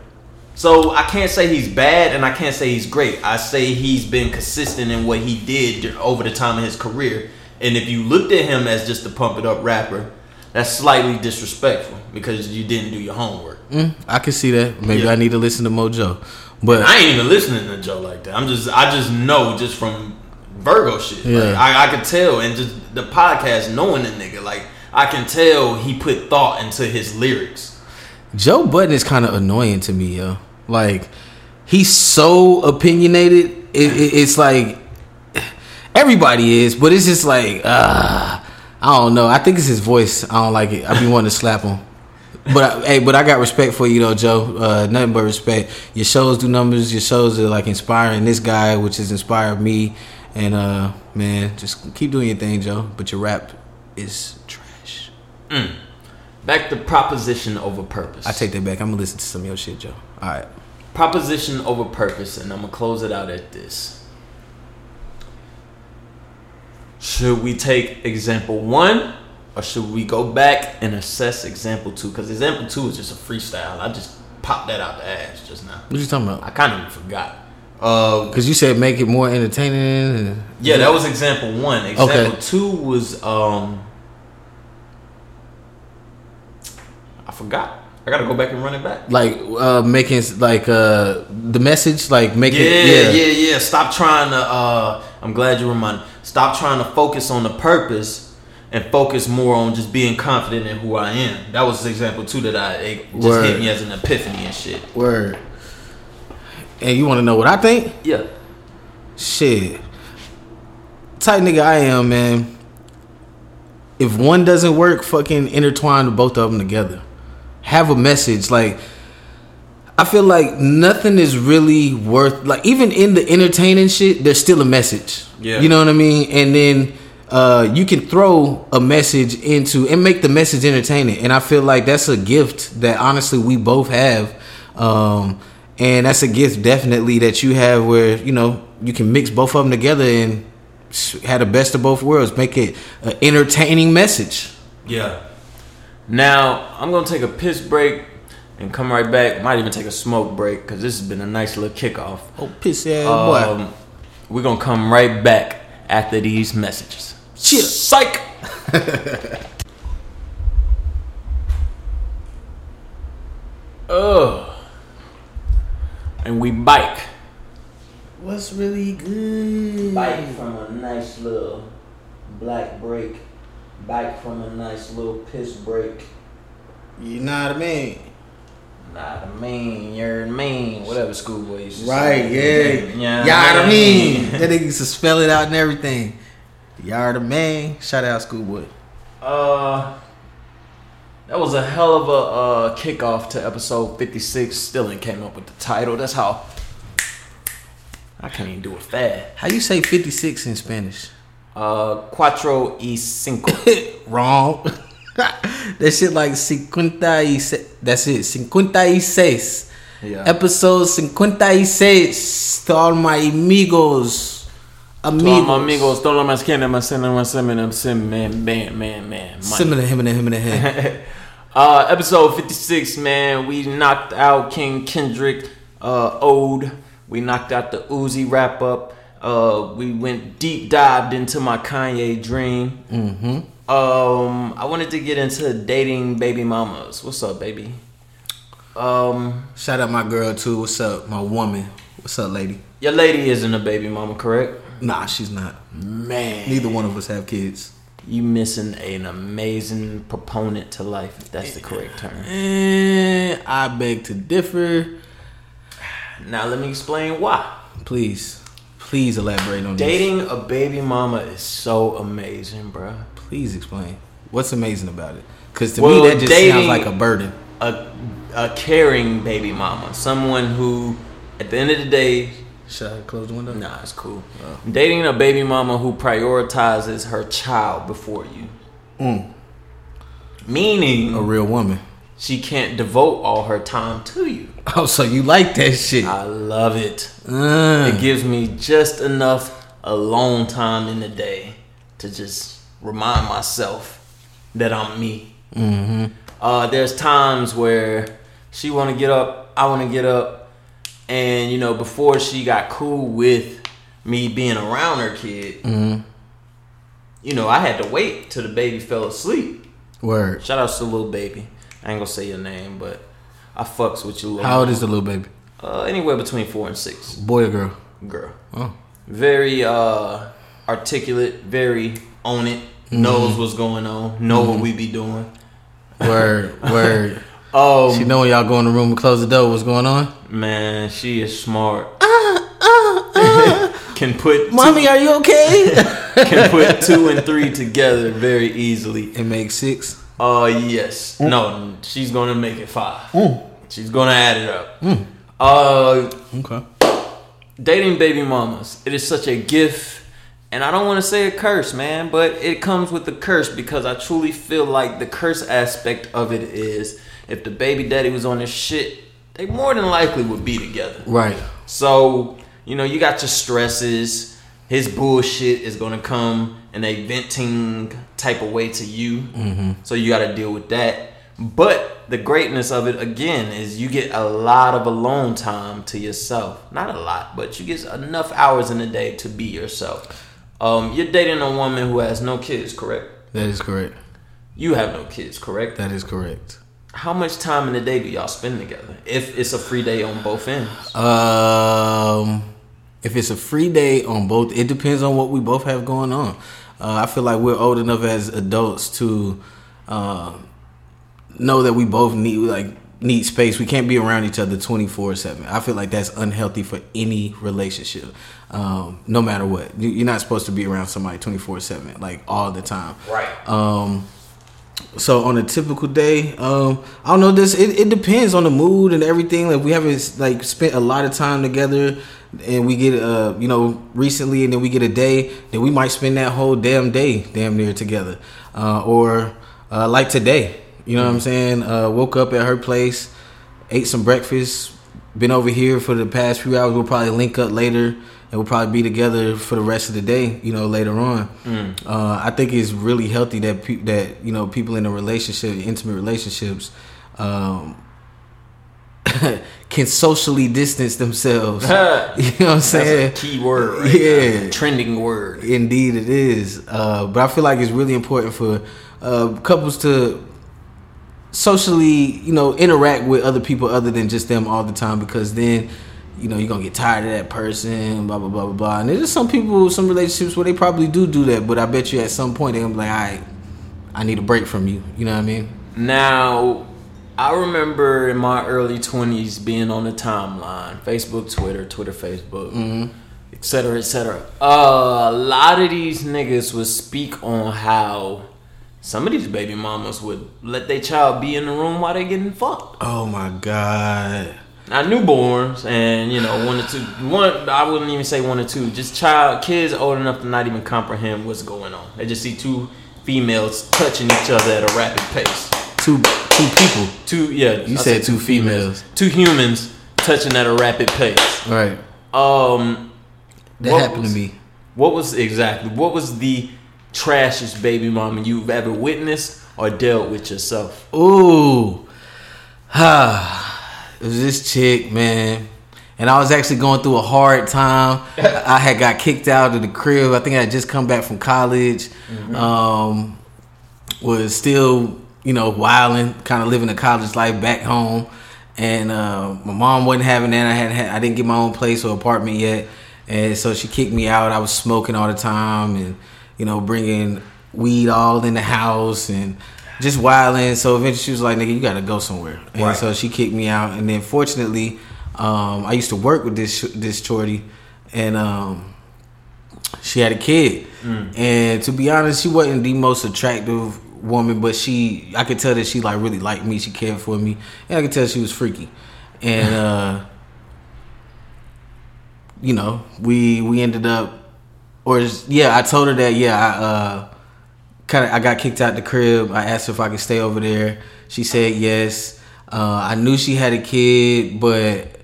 So I can't say he's bad and I can't say he's great. I say he's been consistent in what he did over the time of his career. And if you looked at him as just a pump it up rapper, that's slightly disrespectful because you didn't do your homework. Mm, I can see that. Maybe Yeah. I need to listen to Mojo. But I ain't even listening to Joe like that. I'm just I just know just from Virgo shit. Like, I, I could tell and just the podcast knowing the nigga, like I can tell he put thought into his lyrics. Joe Budden is kind of annoying to me, yo. Like he's so opinionated. It, it, it's like everybody is, but it's just like uh, I don't know. I think it's his voice. I don't like it. I be wanting to slap him. But I, hey, but I got respect for you though, Joe. Uh, nothing but respect. Your shows do numbers. Your shows are like inspiring this guy, which has inspired me. And uh, man, just keep doing your thing, Joe. But your rap is trash. Back to proposition over purpose. I take that back. I'm gonna listen to some of your shit, Joe. All right. proposition over purpose, and I'm gonna close it out at this. Should we take example one, or should we go back and assess example two? Because example two is just a freestyle. I just popped that out the ass just now. What you talking about? I kind of forgot. Uh, Because you said make it more entertaining. And, yeah, that was example one. Example Okay. two was um, I forgot. I gotta go back and run it back. like uh, making like uh, the message like making Yeah, yeah, yeah, yeah, Stop trying to. uh I'm glad you reminded. Stop trying to focus on the purpose and focus more on just being confident in who I am. That was an example two that I it just Word. hit me as an epiphany and shit. word. And you want to know what I think? Yeah. Shit. Type nigga I am, man. If one doesn't work, fucking intertwine both of them together. Have a message. Like, I feel like nothing is really worth, like, even in the entertaining shit, there's still a message. Yeah. You know what I mean? And then uh, you can throw a message into and make the message entertaining. And I feel like that's a gift that honestly we both have. Um, and that's a gift definitely that you have where, you know, you can mix both of them together and have the best of both worlds. Make it an entertaining message. Yeah. Now I'm gonna take a piss break and come right back. Might even take a smoke break because this has been a nice little kickoff. Oh, piss ass boy. Um, we're gonna come right back after these messages. Shit. Psych. Ugh. And we bike. What's really good? Bike from a nice little black break. Bike from a nice little piss break. You know what I mean? Not the mean, you're mean, whatever schoolboy used to Right, say. yeah. Yeah, Yard of mean. That nigga used to spell it out and everything. Yard the man. Shout out schoolboy. Uh, that was a hell of a uh, kickoff to episode 56. Still ain't came up with the title. That's how. I can't even do it fast. How you say 56 in Spanish? Uh, cuatro y cinco. Wrong. that shit like 56. That's it. 56. Yeah. Episode 56. To all my amigos. Amigos. To all my amigos, todos los más man, man. Similar him and him and him. Uh, episode 56, man. We knocked out King Kendrick, uh, Ode. We knocked out the Uzi wrap up. Uh, we went deep dived into my Kanye dream. Mm-hmm. Um, I wanted to get into dating baby mamas. What's up, baby? Um, Shout out my girl too. What's up? My woman. What's up, lady? your lady isn't a baby mama, correct? Nah, she's not. Man, Neither one of us have kids. you missing an amazing proponent to life, if that's the correct term. Eh, I beg to differ. Now let me explain why. Please, please elaborate on this. Dating a baby mama is so amazing, bruh. Please explain. What's amazing about it? Because to Well, me, that just sounds like a burden. A a caring baby mama, someone who, at the end of the day, Should I close the window? nah, it's cool. Dating a baby mama who prioritizes her child before you, Mm, meaning a real woman. she can't devote all her time to you. Oh, so you like that shit? I love it. Uh, It gives me just enough alone time in the day to just remind myself that I'm me. mm-hmm. Uh, there's times where she want to get up, I want to get up, and you know before she got cool with me being around her kid, Mm-hmm. you know I had to wait till the baby fell asleep. Word. Shout out to the little baby. I ain't gonna say your name, but I fucks with you. Little How old is the little baby? Uh, anywhere between four and six. Boy or girl? Girl, Oh, very uh articulate, very on it. Knows what's going on. Know what we be doing. word, word. Um, She know when y'all go in the room and close the door. What's going on? Man, she is smart. can put Mommy, two, are you okay? can put two and three together very easily. and make six. Uh yes. No, she's gonna make it five. She's gonna add it up. Uh Okay. dating baby mamas. It is such a gift. And I don't want to say a curse, man, but it comes with the curse because I truly feel like the curse aspect of it is if the baby daddy was on this shit, they more than likely would be together. Right. So, you know, you got your stresses. His bullshit is gonna come in a venting type of way to you. So you got to deal with that. But the greatness of it again is you get a lot of alone time to yourself. Not a lot, but you get enough hours in a day to be yourself. Um, you're dating a woman who has no kids, correct? That is correct. You have no kids, correct? That is correct. How much time in the day do y'all spend together? If it's a free day on both ends. Um, if it's a free day on both, it depends on what we both have going on. Uh, I feel like we're old enough as adults to uh, know that we both need like need space. We can't be around each other twenty four seven. I feel like that's unhealthy for any relationship, um, no matter what. You- You're not supposed to be around somebody twenty four seven like all the time. Right. Um, so on a typical day, um, I don't know. This it, it depends on the mood and everything. Like we haven't like spent a lot of time together, and we get uh you know recently, and then we get a day, then we might spend that whole damn day damn near together, uh, or uh, like today. You know what I'm saying? Uh, woke up at her place, ate some breakfast, been over here for the past few hours. We'll probably link up later, and we'll probably be together for the rest of the day. You know, later on. Uh, I think it's really healthy that pe- that you know people in a relationship, intimate relationships, um, can socially distance themselves. you know what I'm saying? That's a key word right Yeah. now. Trending word. Indeed, it is. Uh, but I feel like it's really important for uh, couples to socially, you know, interact with other people other than just them all the time because then, you know, you're gonna get tired of that person, blah blah blah blah blah. And there's just some people, some relationships where they probably do do that, but I bet you at some point they're gonna be like, all right, I need a break from you. You know what I mean? Now, I remember in my early 20s being on the timeline Facebook, Twitter, Twitter, Facebook, et cetera, et cetera. Uh, a lot of these niggas would speak on how some of these baby mamas would let their child be in the room while they getting fucked. Oh my god. Now newborns and you know one or two one I wouldn't even say one or two just child kids old enough to not even comprehend what's going on. They just see two females touching each other at a rapid pace. Two two people. Two yeah, You I said two females. Two humans touching at a rapid pace. Right. Um That happened was- to me. what was exactly what was the trashiest baby mama you've ever witnessed or dealt with yourself? Ooh. Ah. It was this chick, man. And I was actually going through a hard time. I had got kicked out of the crib. I think I had just come back from college. Um, was still, you know, wilding, kind of living a college life back home. And uh, my mom wasn't having that. I had I didn't get my own place or apartment yet, and so she kicked me out. I was smoking all the time, and you know, bringing weed all in the house and just wilding. So eventually, she was like, "Nigga, you got to go somewhere." And Right. so she kicked me out. And then, fortunately, um, I used to work with this this shorty, and um, she had a kid. And to be honest, she wasn't the most attractive woman, but she I could tell that she like really liked me. She cared for me, and I could tell she was freaky. And uh, you know, we we ended up, or yeah, I told her that yeah, I uh, kind of I got kicked out the crib. I asked her if I could stay over there. She said yes. Uh, I knew she had a kid, but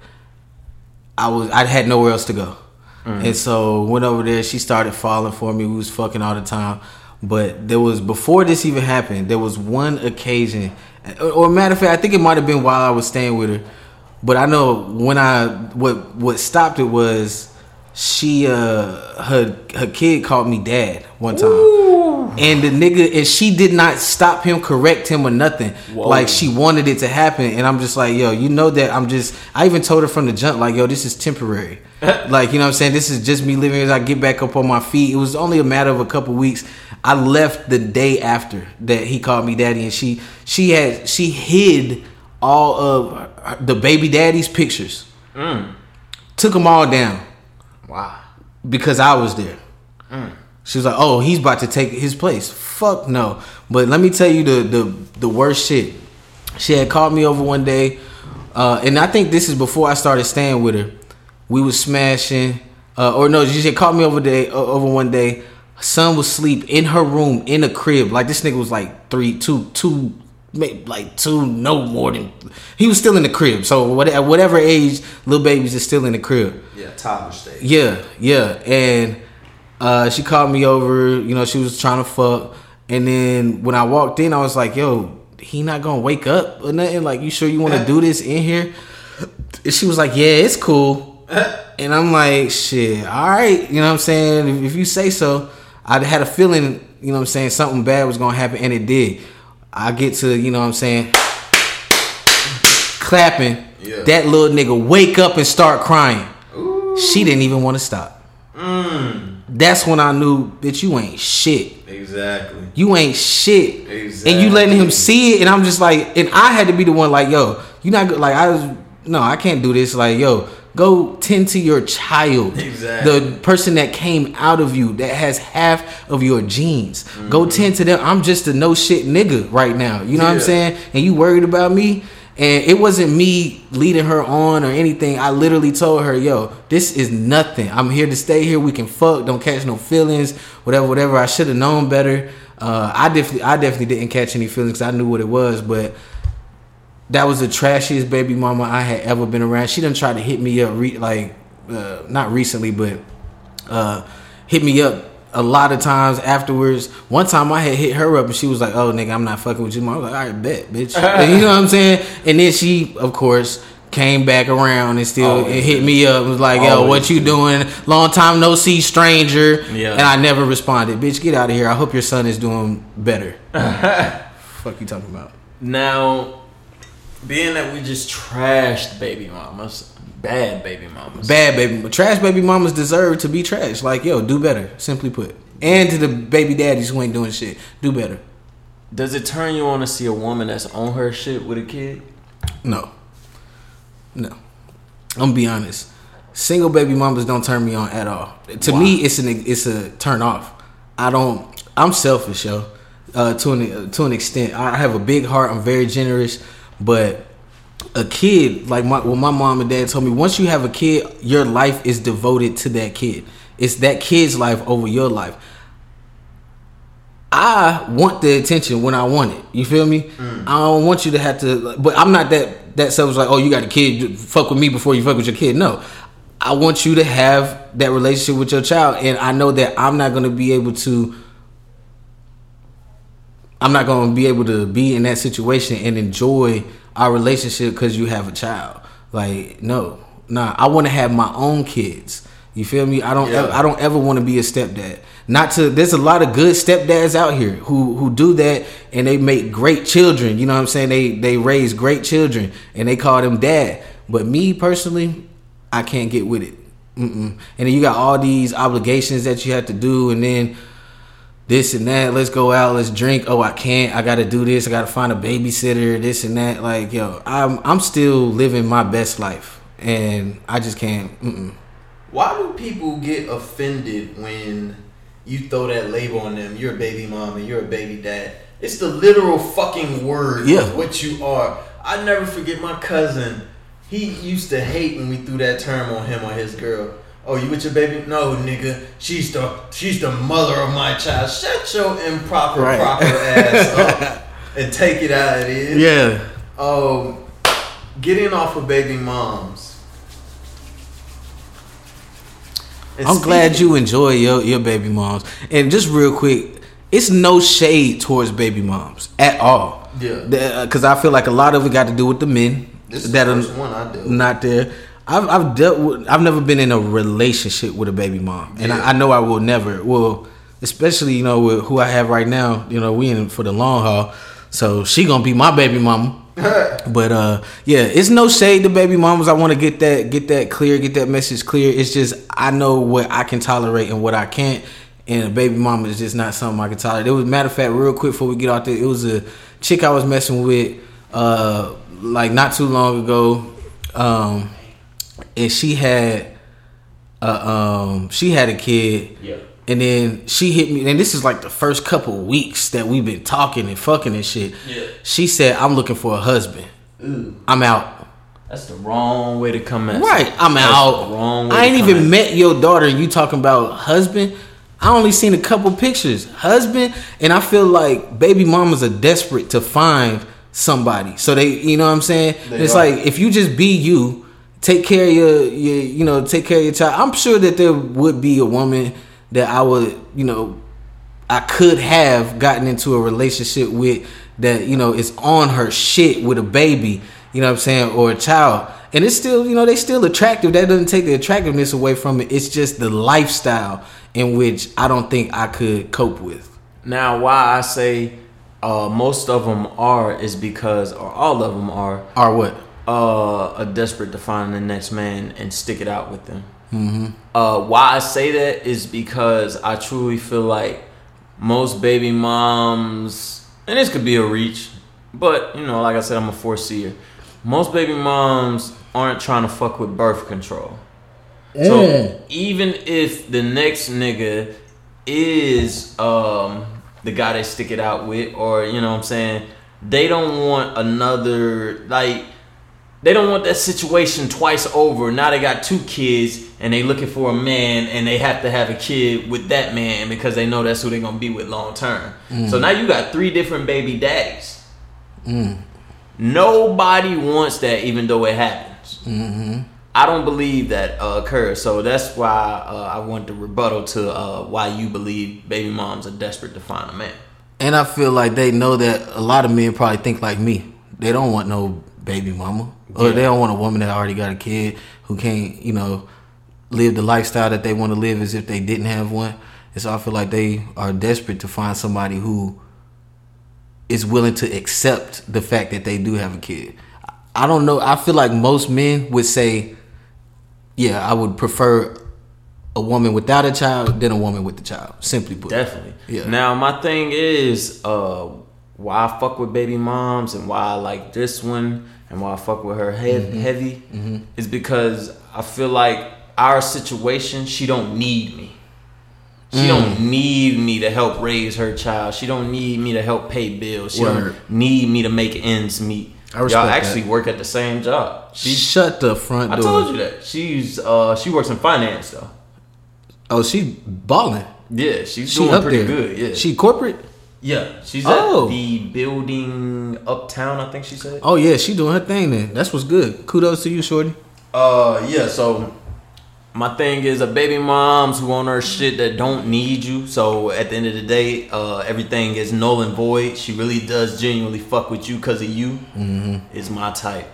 I was I had nowhere else to go. And so went over there. She started falling for me. We was fucking all the time. But there was before this even happened. There was one occasion, or, or matter of fact, I think it might have been while I was staying with her. But I know when I what what stopped it was she uh her her kid called me dad one time. And the nigga and she did not stop him, correct him or nothing. Whoa. Like she wanted it to happen. And I'm just like, yo, you know that I'm just I even told her from the jump, like, yo, this is temporary. like, you know what I'm saying? This is just me living as I get back up on my feet. It was only a matter of a couple weeks. I left the day after that he called me daddy and she she had she hid all of the baby daddy's pictures. Took them all down Wow. because I was there. She was like, "Oh, he's about to take his place." Fuck no. But let me tell you the the the worst shit. She had called me over one day, uh, and I think this is before I started staying with her. We was smashing, uh, or no, she had called me over day o- over one day. Son was asleep in her room in a crib. Like this nigga was like three, two, two, maybe like two, no more than. He was still in the crib. So what, at whatever age, little babies is still in the crib. Yeah, toddler stage. Yeah, yeah. And uh, she called me over, you know, she was trying to fuck. And then when I walked in, I was like, yo, he not gonna wake up or nothing? Like, you sure you want to do this in here? And she was like, yeah, it's cool. And I'm like, shit, all right. You know what I'm saying? If, if you say so, I had a feeling, you know what I'm saying, something bad was gonna happen, and it did. I get to, you know what I'm saying, clapping. Yeah. That little nigga wake up and start crying. She didn't even want to stop. Mm. That's when I knew, bitch, you ain't shit. Exactly. You ain't shit. Exactly. And you letting him see it, and I'm just like, and I had to be the one like, yo, you not good. Like I was, no, I can't do this. Like, yo, go tend to your child. Exactly. The person that came out of you that has half of your genes. Go Mm-hmm. tend to them. I'm just a no shit nigga right now. You know what I'm saying? And you worried about me. And it wasn't me leading her on or anything. I literally told her, yo, this is nothing. I'm here to stay here. We can fuck. Don't catch no feelings. Whatever, whatever. I should have known better. Uh, I definitely, I definitely didn't catch any feelings. I knew what it was, but that was the trashiest baby mama I had ever been around. She done tried to hit me up, re- like uh, not recently, but uh, hit me up a lot of times afterwards. One time I had hit her up and she was like, "Oh, nigga, I'm not fucking with you." I was like, "All right, bet, bitch." You know what I'm saying? And then she, of course. Came back around and still Always and hit me up and was like, "Yo, Always what you doing? Long time no see, stranger." Yeah. And I never responded. Bitch, get out of here. I hope your son is doing better. Fuck you talking about? Now, being that we just trashed baby mamas, bad baby mamas. Bad baby, trash baby mamas deserve to be trashed. Like, yo, do better. Simply put, and to the baby daddies who ain't doing shit, do better. Does it turn you on to see a woman that's on her shit with a kid? No, no. I'm gonna be honest. Single baby mamas don't turn me on at all. To me, it's an it's a turn off. I don't. I'm selfish, yo. Uh, to an to an extent, I have a big heart. I'm very generous, but a kid like my well, my mom and dad told me once you have a kid, your life is devoted to that kid. It's that kid's life over your life. I want the attention when I want it. You feel me? Mm. I don't want you to have to. But I'm not that that selfish. Like, oh, you got a kid. Fuck with me before you fuck with your kid. No, I want you to have that relationship with your child, and I know that I'm not going to be able to. I'm not going to be able to be in that situation and enjoy our relationship because you have a child. Like, no, nah. I want to have my own kids. You feel me? I don't. Yeah. Ever, I don't ever want to be a stepdad. Not to. There's a lot of good stepdads out here who who do that and they make great children. You know what I'm saying? They they raise great children and they call them dad. But me personally, I can't get with it. Mm-mm. And then you got all these obligations that you have to do, and then this and that. Let's go out. Let's drink. Oh, I can't. I got to do this. I got to find a babysitter. This and that. Like yo, I'm I'm still living my best life, and I just can't. Mm-mm. Why do people get offended when you throw that label on them? You're a baby mom and you're a baby dad. It's the literal fucking word Yeah. of what you are. I never forget my cousin. He used to hate when we threw that term on him or his girl. Oh, you with your baby? No, nigga. She's the she's the mother of my child. Shut your improper Right. proper ass up and take it out of it. Yeah. Um, getting off of baby moms. And I'm glad speaking- you enjoy your your baby moms. And just real quick, it's no shade towards baby moms at all. Yeah. Because I feel like a lot of it got to do with the men This is that the are one I do. not there. I've I've dealt with. I've never been in a relationship with a baby mom, and Yeah. I, I know I will never. Well, especially you know with who I have right now. You know we in for the long haul, so she gonna be my baby mama. But uh yeah, it's no shade to baby mamas. I want to get that get that clear, get that message clear. It's just I know what I can tolerate and what I can't. And a baby mama is just not something I can tolerate. It was matter of fact, real quick before we get out there, it was a chick I was messing with uh like not too long ago. Um and she had uh, um she had a kid. Yeah. And then she hit me, and this is like the first couple weeks that we've been talking and fucking and shit. Yeah. She said, "I'm looking for a husband. Ooh, I'm out." that's the wrong way to come at. It. Right, I'm That's out. wrong way I ain't even met your daughter. You talking about husband? I only seen a couple pictures. Husband, and I feel like baby mamas are desperate to find somebody. So they, you know what I'm saying? They it's are. like if you just be you, take care of your, your, you know, take care of your child. I'm sure that there would be a woman that I would, you know, I could have gotten into a relationship with that you know is on her shit with a baby, you know what I'm saying, or a child, and it's still you know they still attractive. That doesn't take the attractiveness away from it. It's just the lifestyle in which I don't think I could cope with. Now, why I say uh, most of them are is because, or all of them are, are what? Uh, are desperate to find the next man and stick it out with them. Mm-hmm. Uh, why I say that is because I truly feel like most baby moms, and this could be a reach, but you know, like I said, I'm a foreseer. Most baby moms aren't trying to fuck with birth control. So even if the next nigga is um the guy they stick it out with, or you know what I'm saying, they don't want another like they don't want that situation twice over. Now they got two kids and they looking for a man and they have to have a kid with that man because they know that's who they're gonna be with long term. So now you got three different baby daddies. Nobody wants that, even though it happens. I don't believe that uh, occurs. So that's why uh, I want the rebuttal to uh, why you believe baby moms are desperate to find a man. And I feel like they know that a lot of men probably think like me. They don't want no baby mama, or Yeah. they don't want a woman that already got a kid who can't, you know, live the lifestyle that they want to live as if they didn't have one. And so I feel like they are desperate to find somebody who is willing to accept the fact that they do have a kid. I don't know. I feel like most men would say, "Yeah, I would prefer a woman without a child than a woman with the child." Simply put, Definitely. Yeah. Now my thing is uh, why I fuck with baby moms and why I like this one and why I fuck with her head Mm-hmm. heavy is because I feel like our situation she don't need me. She Mm. don't need me to help raise her child. She don't need me to help pay bills. She Word. don't need me to make ends meet. I Y'all actually that. work at the same job. She, Shut the front I door. I told you that. She's uh she works in finance though. Oh, she balling. Yeah, she's She doing pretty there. good. Yeah. She corporate. Yeah, she's Oh. at the building uptown. I think she said. Oh yeah, she doing her thing then. That's what's good. Kudos to you, shorty. Uh, yeah. So my thing is, a baby moms who on her shit that don't need you. So at the end of the day, uh, everything is null and void. She really does genuinely fuck with you because of you. Mm-hmm. Is my type.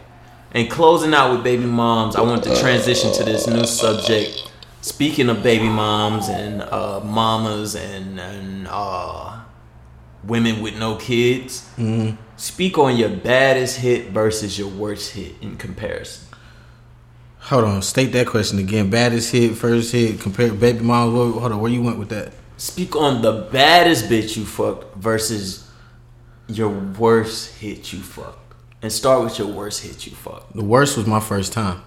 And closing out with baby moms, I want to transition to this new subject. Speaking of baby moms and uh, mamas and and uh, women with no kids, mm-hmm. speak on your baddest hit versus your worst hit in comparison. Hold on, state that question again. Baddest hit, first hit, compare baby mom. Hold on, where you went with that? Speak on the baddest bitch you fucked versus your worst hit you fucked. And start with your worst hit you fucked. The worst was my first time.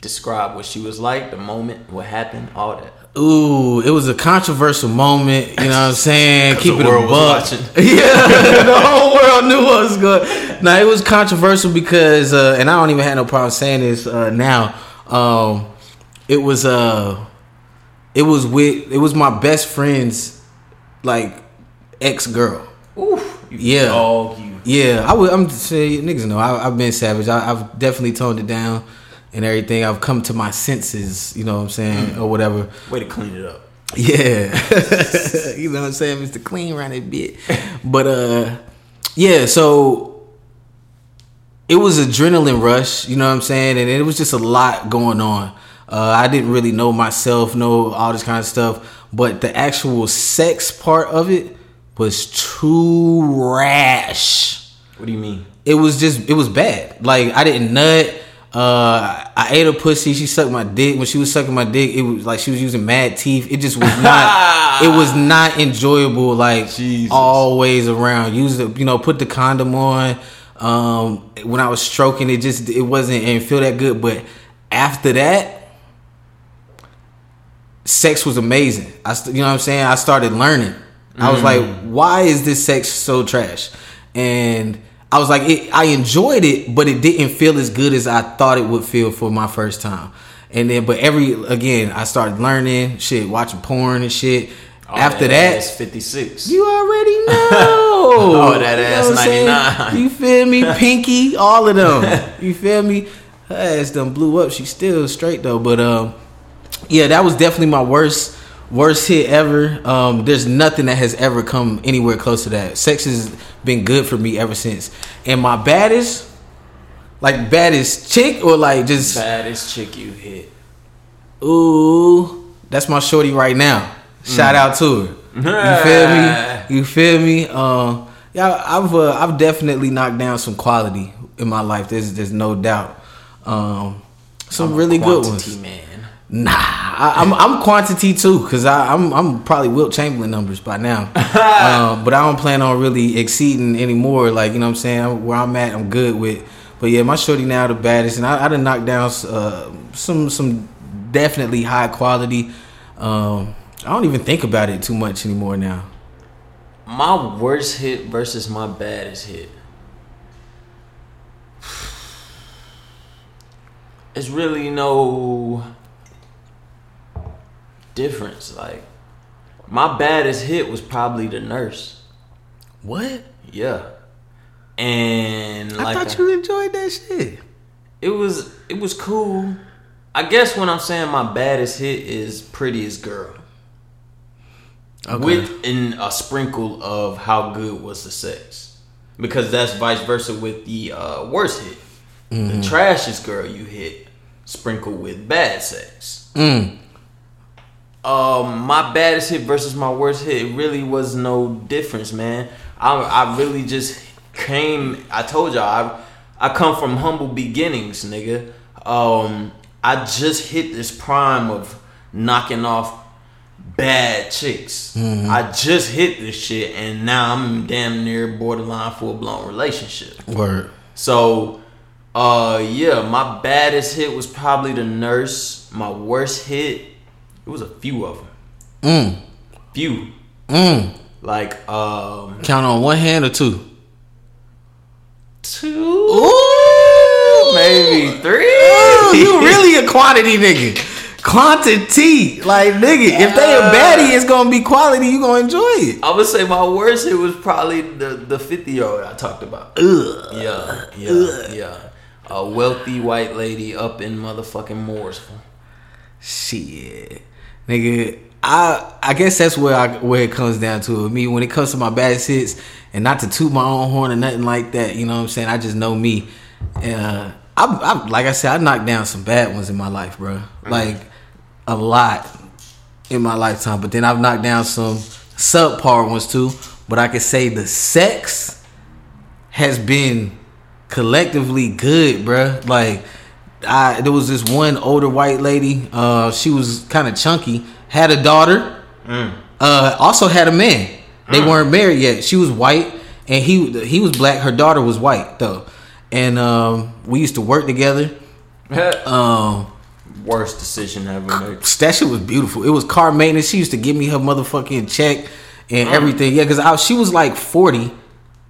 Describe what she was like, the moment, what happened, all that. Ooh, it was a controversial moment. You know what I'm saying? Keep the it world a was buck. watching. yeah, the whole world knew what was good. Now it was controversial because, uh, and I don't even have no problem saying this uh, now. Um, it was uh, it was with it was my best friend's like ex girl. Oof. You Yeah. Dog, you. Yeah, I would. I'm just saying, niggas know I, I've been savage. I, I've definitely toned it down and everything. I've come to my senses. You know what I'm saying, or whatever. Way to clean it up. Yeah, you know what I'm saying, Mr. Clean around that bit. But uh, yeah. So it was adrenaline rush. You know what I'm saying, and it was just a lot going on. Uh, I didn't really know myself, know all this kind of stuff, but the actual sex part of it was too rash What do you mean? it was just it was bad. Like I didn't nut. Uh, I ate her pussy. She sucked my dick. When she was sucking my dick, it was like she was using mad teeth. It just was not. it was not enjoyable. Like Jesus. always around. Use the you know put the condom on. Um, when I was stroking, it just it wasn't and feel that good. But after that, sex was amazing. I st- you know what I'm saying. I started learning. I was like, why is this sex so trash? And I was like, it, I enjoyed it, but it didn't feel as good as I thought it would feel for my first time. And then, but every again, I started learning shit, watching porn and shit. Oh, After ass that, 56. you already know. Oh, that You ass saying? 99. You feel me? Pinky, all of them. You feel me? Her ass done blew up. She's still straight though. But um, yeah, that was definitely my worst worst hit ever. Um, there's nothing that has ever come anywhere close to that. Sex has been good for me ever since. And my baddest, like baddest chick, or like just Baddest chick you hit. ooh, that's my shorty right now. Shout out to her. You feel me? You feel me? Um, yeah, I've uh, I've definitely knocked down some quality in my life. There's there's no doubt. Um, some really good ones. man. Nah, I, I'm I'm quantity too, cause I, I'm I'm probably Wilt Chamberlain numbers by now. um, but I don't plan on really exceeding anymore. Like you know what I'm saying, where I'm at, I'm good with. But yeah, my shorty now the baddest, and I, I done knocked down uh, some some definitely high quality. Um, I don't even think about it too much anymore now. My worst hit versus my baddest hit. It's really no difference. Like my baddest hit was probably the nurse. What? Yeah. And like I thought I- you enjoyed that shit. it was it was cool. I guess when I'm saying my baddest hit is prettiest girl. Okay. With in a sprinkle of how good was the sex. Because that's vice versa with the uh, worst hit. The trashiest girl you hit sprinkled with bad sex. Mm. Um, my baddest hit versus my worst hit, it really was no difference, man. I I really just came. I told y'all I I come from humble beginnings, nigga. Um, I just hit this prime of knocking off bad chicks. I just hit this shit, and now I'm damn near borderline full blown relationship. Word. So, uh, yeah, my baddest hit was probably the nurse. My worst hit, it was a few of them. Mm. Few. Mm. Like, um, Count on one hand or two. two, Ooh, maybe three. Ooh, you really a quantity nigga. Quantity, like nigga. If they a baddie, it's gonna be quality. You gonna enjoy it. I would say my worst hit was probably the the fifty year old I talked about. Ugh. Yeah, yeah, yeah. A wealthy white lady up in motherfucking Mooresville. Shit, nigga. I I guess that's where I where it comes down to. Me when it comes to my bad hits, and not to toot my own horn or nothing like that. You know what I'm saying? I just know me. Uh, I, I like I said, I knocked down some bad ones in my life, bro. Like a lot in my lifetime. But then I've knocked down some subpar ones too. But I can say the sex has been collectively good, bruh. Like, I there was this one older white lady. Uh, she was kind of chunky. Had a daughter. Uh, also had a man. They weren't married yet. She was white, and he he was black. Her daughter was white though, and um, we used to work together. Um, Worst decision ever made. that shit was beautiful. It was car maintenance. She used to give me her motherfucking check and Mm. everything. Yeah, because she was like forty,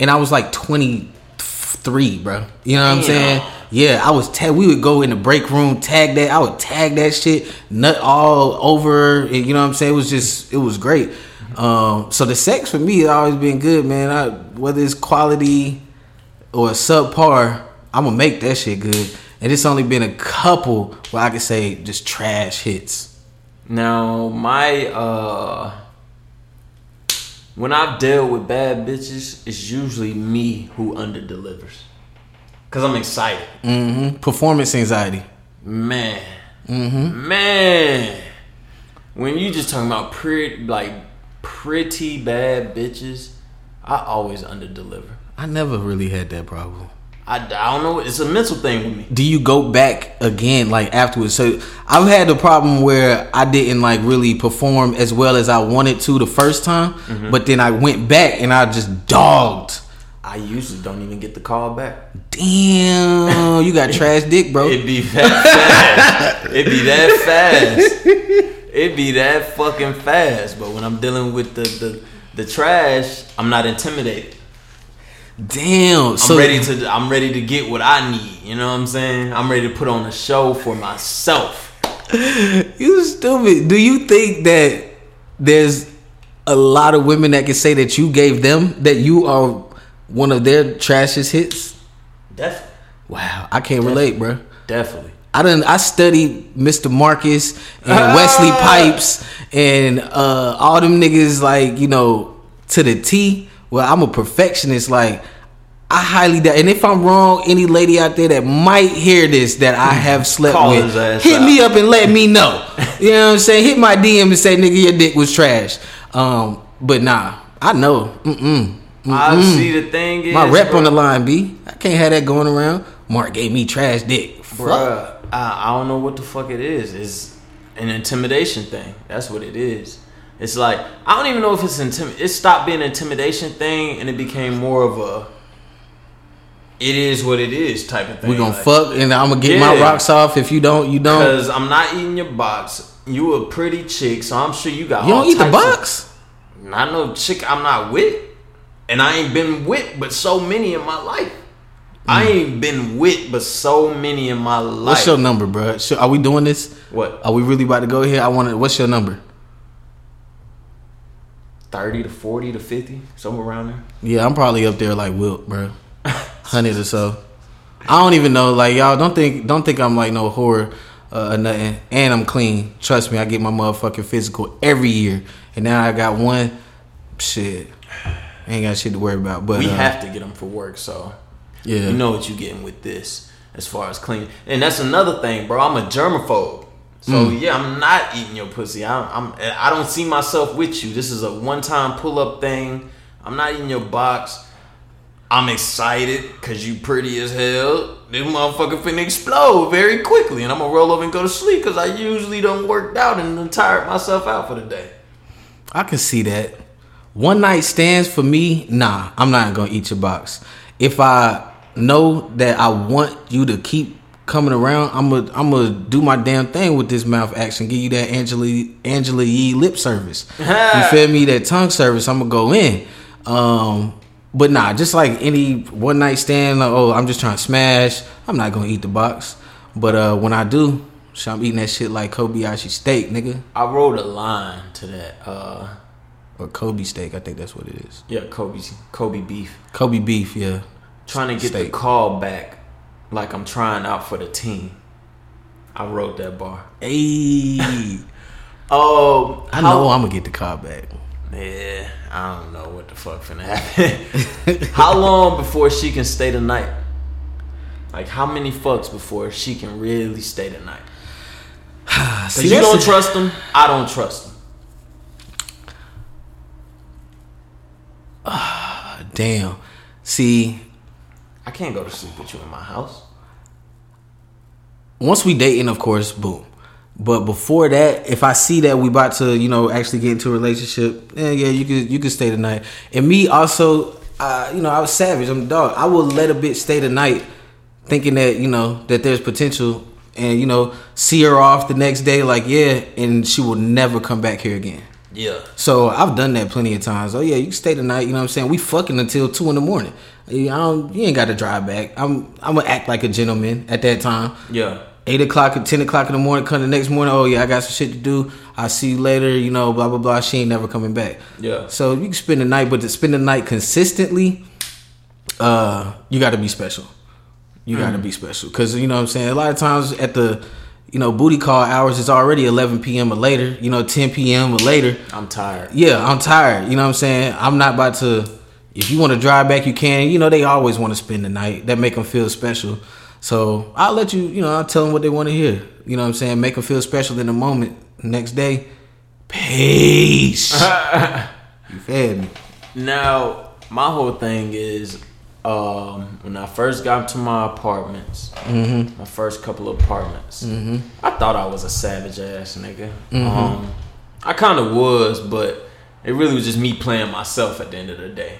and I was like twenty three, bro. You know what I'm saying? Yeah, I was. Tag- we would go in the break room, tag that. I would tag that shit, nut all over. You know what I'm saying? It was just, it was great. Um, so the sex for me has always been good, man. I, whether it's quality or subpar, I'm gonna make that shit good. And it's only been a couple where I could say just trash hits. Now, my uh when I've dealt with bad bitches, it's usually me who under delivers. Cause I'm excited. hmm Performance anxiety. Man. Man. When you just talking about pretty like pretty bad bitches, I always under deliver. I never really had that problem. I, I don't know, it's a mental thing with me. Do you go back again like afterwards? So I've had the problem where I didn't like really perform as well as I wanted to the first time, but then I went back and I just dogged. I usually don't even get the call back. Damn, you got trash dick, bro. It'd be that fast. It'd be that fast. It'd be that fucking fast. But when I'm dealing with the the, the trash, I'm not intimidated. Damn. I'm So ready to I'm ready to get what I need. You know what I'm saying? I'm ready to put on a show for myself. you stupid. Do you think that there's a lot of women that can say that you gave them that you are one of their trashiest hits? Definitely. Wow, I can't relate, bro. Definitely. I done I studied Mr. Marcus and Wesley Pipes and uh, all them niggas like you know to the T. Well, I'm a perfectionist. Like I highly doubt. And if I'm wrong, any lady out there that might hear this that I have slept Call with, hit me up and let me know. you know what I'm saying? Hit my DM and say, "Nigga, your dick was trash." Um, but nah, I know. Mm-mm. I see the thing is My rep bro, on the line, B. I can't have that going around. Mark gave me trash dick. Bruh, I, I don't know what the fuck it is. It's an intimidation thing. That's what it is. It's like I don't even know if it's intim. It stopped being an intimidation thing and it became more of a. It is what it is type of thing. We gonna Like, fuck and I'm gonna get my rocks off. If you don't, you don't. Cause I'm not eating your box. You a pretty chick, so I'm sure you got. You don't eat the types of- box. Not no chick I'm not with. And I ain't been with but so many in my life. I ain't been with but so many in my life. What's your number, bro? Are we doing this? what? Are we really about to go here? I want to. What's your number? 30 to 40 to 50, somewhere around there. Yeah, I'm probably up there like Wilt, bro. Hundred or so. I don't even know. Like y'all don't think don't think I'm like no whore uh, or nothing. And I'm clean. Trust me, I get my motherfucking physical every year. And now I got one. Shit, ain't got shit to worry about. But we uh, have to get them for work, so yeah. you know what you getting with this as far as clean. And that's another thing, bro. I'm a germaphobe. So Mm. yeah, I'm not eating your pussy. I, I'm I don't see myself with you. This is a one time pull up thing. I'm not eating your box. I'm excited because you pretty as hell. This motherfucker finna explode very quickly, and I'm gonna roll over and go to sleep because I usually don't worked out and done tired myself out for the day. I can see that. One night stands for me, nah, I'm not gonna eat your box. If I know that I want you to keep coming around, I'm gonna I'm gonna do my damn thing with this mouth action. Give you that Angela Angela Yee lip service. you feel me? That tongue service. I'm gonna go in. Um, but nah, just like any one night stand, like, oh, I'm just trying to smash. I'm not gonna eat the box. But uh, when I do, so I'm eating that shit like Kobayashi steak, nigga, I wrote a line to that. Uh, or Kobe steak. I think that's what it is. yeah, Kobe Kobe beef. Kobe beef, yeah. trying to get Steak. the call back like I'm trying out for the team. I wrote that bar. Hey, Oh, I know I'm gonna get the car back. Yeah, I don't know what the fuck finna happen. how long before she can stay the night? Like how many fucks before she can really stay the night? Cause See, you don't trust them, I don't trust them. Damn. See, I can't go to sleep with you in my house. once we dating, of course, boom. But before that, if I see that we about to, you know, actually get into a relationship, yeah, yeah, you could you could stay tonight. And me also, uh, you know, I was savage. I'm a dog. I will let a bitch stay tonight, thinking that you know that there's potential, and you know, see her off the next day, like yeah, and she will never come back here again. Yeah. So I've done that plenty of times. Oh yeah, you stay the night. You know what I'm saying? We fucking until two in the morning. You, I don't, you ain't got to drive back. I'm I'm gonna act like a gentleman at that time. Yeah. Eight o'clock or ten o'clock in the morning. Come the next morning. Oh yeah, I got some shit to do. I'll see you later. You know, blah blah blah. She ain't never coming back. Yeah. So you can spend the night, but to spend the night consistently, uh, you got to be special. You got to be special because you know what I'm saying. A lot of times at the you know booty call hours, it's already 11 p.m. or later. You know, 10 p.m. or later. I'm tired. Yeah, I'm tired. You know what I'm saying? I'm not about to. If you want to drive back, you can. You know, they always want to spend the night. That make them feel special. So I'll let you. You know, I'll tell them what they want to hear. You know what I'm saying? Make them feel special in the moment. Next day, peace. you fed me. Now, my whole thing is um, when I first got to my apartments, my first couple of apartments, I thought I was a savage ass nigga. Um, I kind of was, but it really was just me playing myself at the end of the day.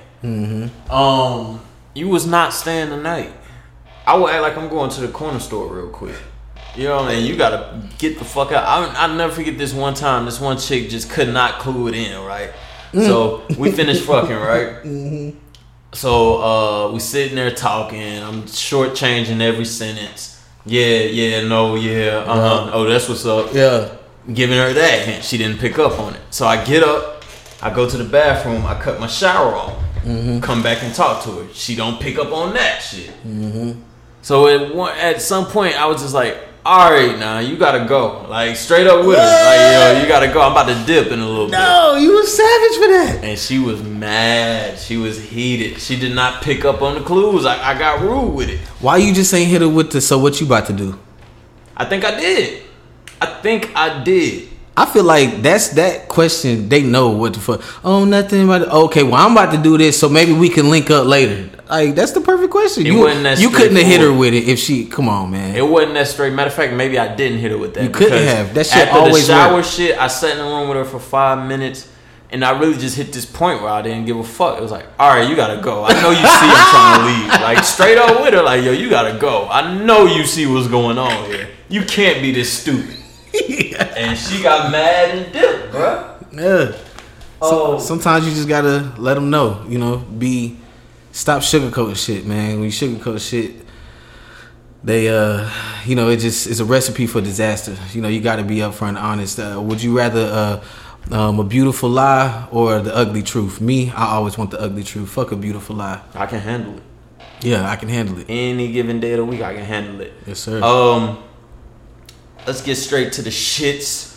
Um, you was not staying the night. I would act like I'm going to the corner store real quick. You know what I mean? You gotta get the fuck out. I I never forget this one time. This one chick just could not clue it in, right? So we finished fucking, right? So uh, we sitting there talking. I'm shortchanging every sentence. Yeah, yeah, no, yeah. Uh huh. Oh, that's what's up. Yeah. Giving her that, and she didn't pick up on it. So I get up, I go to the bathroom, I cut my shower on, come back and talk to her. She don't pick up on that shit. So at one, at some point, I was just like, all right, now you gotta go. Like straight up with her. Like yo, you gotta go. I'm about to dip in a little bit. No, you was savage for that. And she was mad. She was heated. She did not pick up on the clues. I, I got rude with it. Why you just ain't hit her with the so what you about to do? I think I did. I think I did. I feel like that's that question. They know what the fuck. Oh, nothing about. Okay, well, I'm about to do this, so maybe we can link up later. Like that's the perfect question. It you you couldn't have hit her with it if she. Come on, man. It wasn't that straight. Matter of fact, maybe I didn't hit her with that. You couldn't have. That shit after always the shower work. shit. I sat in the room with her for five minutes, and I really just hit this point where I didn't give a fuck. It was like, all right, you gotta go. I know you see I'm trying to leave. Like straight up with her, like yo, you gotta go. I know you see what's going on here. You can't be this stupid. and she got mad and dipped, bruh. Yeah. Oh. Sometimes you just gotta let them know. You know, be stop sugarcoating shit, man. When you sugarcoat shit, they uh, you know, it just it's a recipe for disaster. You know, you got to be upfront, honest. Uh, would you rather uh, um, a beautiful lie or the ugly truth? Me, I always want the ugly truth. Fuck a beautiful lie. I can handle it. Yeah, I can handle it. Any given day of the week, I can handle it. Yes, sir. Um, let's get straight to the shits.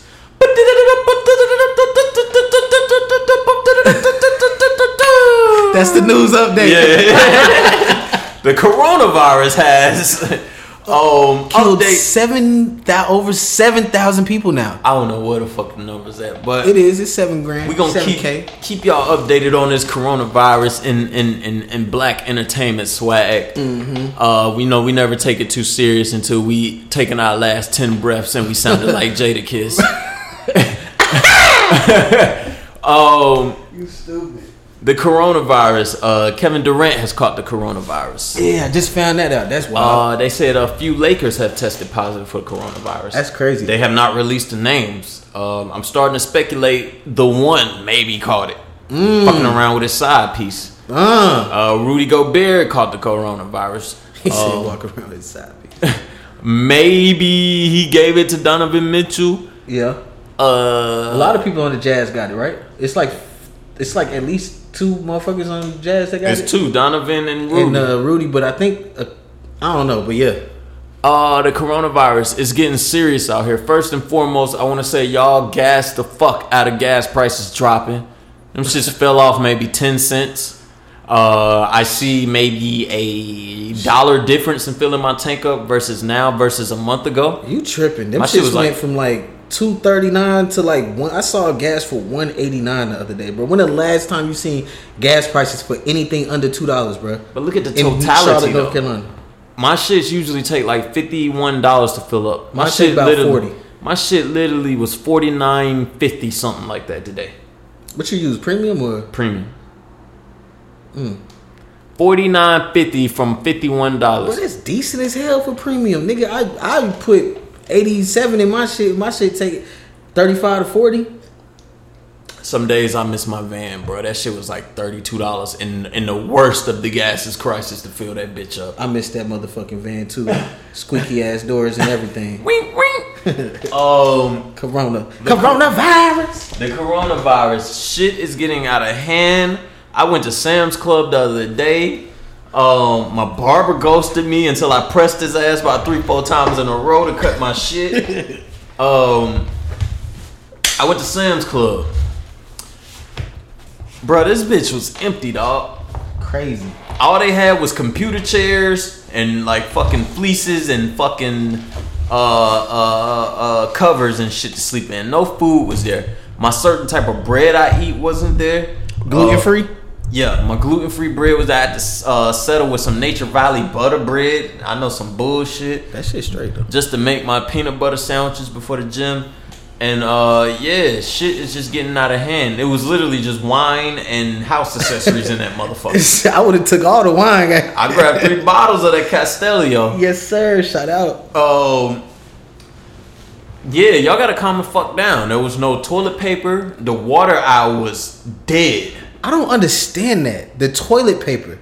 That's the news update. Yeah. the coronavirus has um Killed update. seven thou over seven thousand people now. I don't know where the fuck the numbers at, but It is. It's seven grand. we gonna seven keep k. keep y'all updated on this coronavirus in in in, in black entertainment swag. Mm-hmm. Uh, we know we never take it too serious until we taking our last ten breaths and we sounded like Jadakiss. um, You stupid. The coronavirus. Uh, Kevin Durant has caught the coronavirus. Yeah, I just found that out. That's wild. Uh, they said a few Lakers have tested positive for coronavirus. That's crazy. They have not released the names. Um, I'm starting to speculate the one maybe caught it. Mm. Fucking around with his side piece. uh, Uh, Rudy Gobert caught the coronavirus. he said Um, walk around his side. maybe he gave it to Donovan Mitchell. Yeah, Uh, a lot of people on the Jazz got it right. It's like, it's like at least two motherfuckers on Jazz that got it's it. two, Donovan and Rudy. and uh, Rudy, but I think uh, I don't know, but yeah, Uh, the coronavirus is getting serious out here. First and foremost, I want to say y'all gas the fuck out of gas prices dropping. Them shits fell off maybe 10 cents. Uh, I see maybe a dollar difference in filling my tank up versus now versus a month ago. you tripping? Them My shit was went like- from like two thirty nine to like one. I saw gas for one eighty nine the other day, bro. When the last time you seen gas prices for anything under two dollars, bro? But look at the totality. North Carolina. My shits usually take like fifty one dollars to fill up. My shit about literally, 40. My shit literally was forty nine fifty something like that today. What you use, premium or? Premium. Mm. Forty nine fifty from fifty one dollars. But that's decent as hell for premium, nigga. I I put eighty seven in my shit. My shit take thirty five to forty. Some days I miss my van, bro. That shit was like thirty two dollars in in the worst of the gases crisis to fill that bitch up. I miss that motherfucking van too. Squeaky ass doors and everything. Wink wink. um, Corona. Coronavirus. the coronavirus shit is getting out of hand. I went to Sam's Club the other day. Um, my barber ghosted me until I pressed his ass about three, four times in a row to cut my shit. um, I went to Sam's Club. Bro, this bitch was empty, dog. Crazy. all they had was computer chairs and like fucking fleeces and fucking uh, uh, uh, covers and shit to sleep in. No food was there. My certain type of bread I eat wasn't there. Gluten Uh, free. Yeah, my gluten free bread was. I had to uh, settle with some Nature Valley butter bread. I know some bullshit That shit straight though. just to make my peanut butter sandwiches before the gym. And uh yeah, shit is just getting out of hand. It was literally just wine and house accessories in that motherfucker. I would have took all the wine. I grabbed three bottles of that Castellio. Yes, sir. Shout out. Um, yeah, y'all gotta calm the fuck down. There was no toilet paper. The water aisle was dead. I don't understand that. The toilet paper.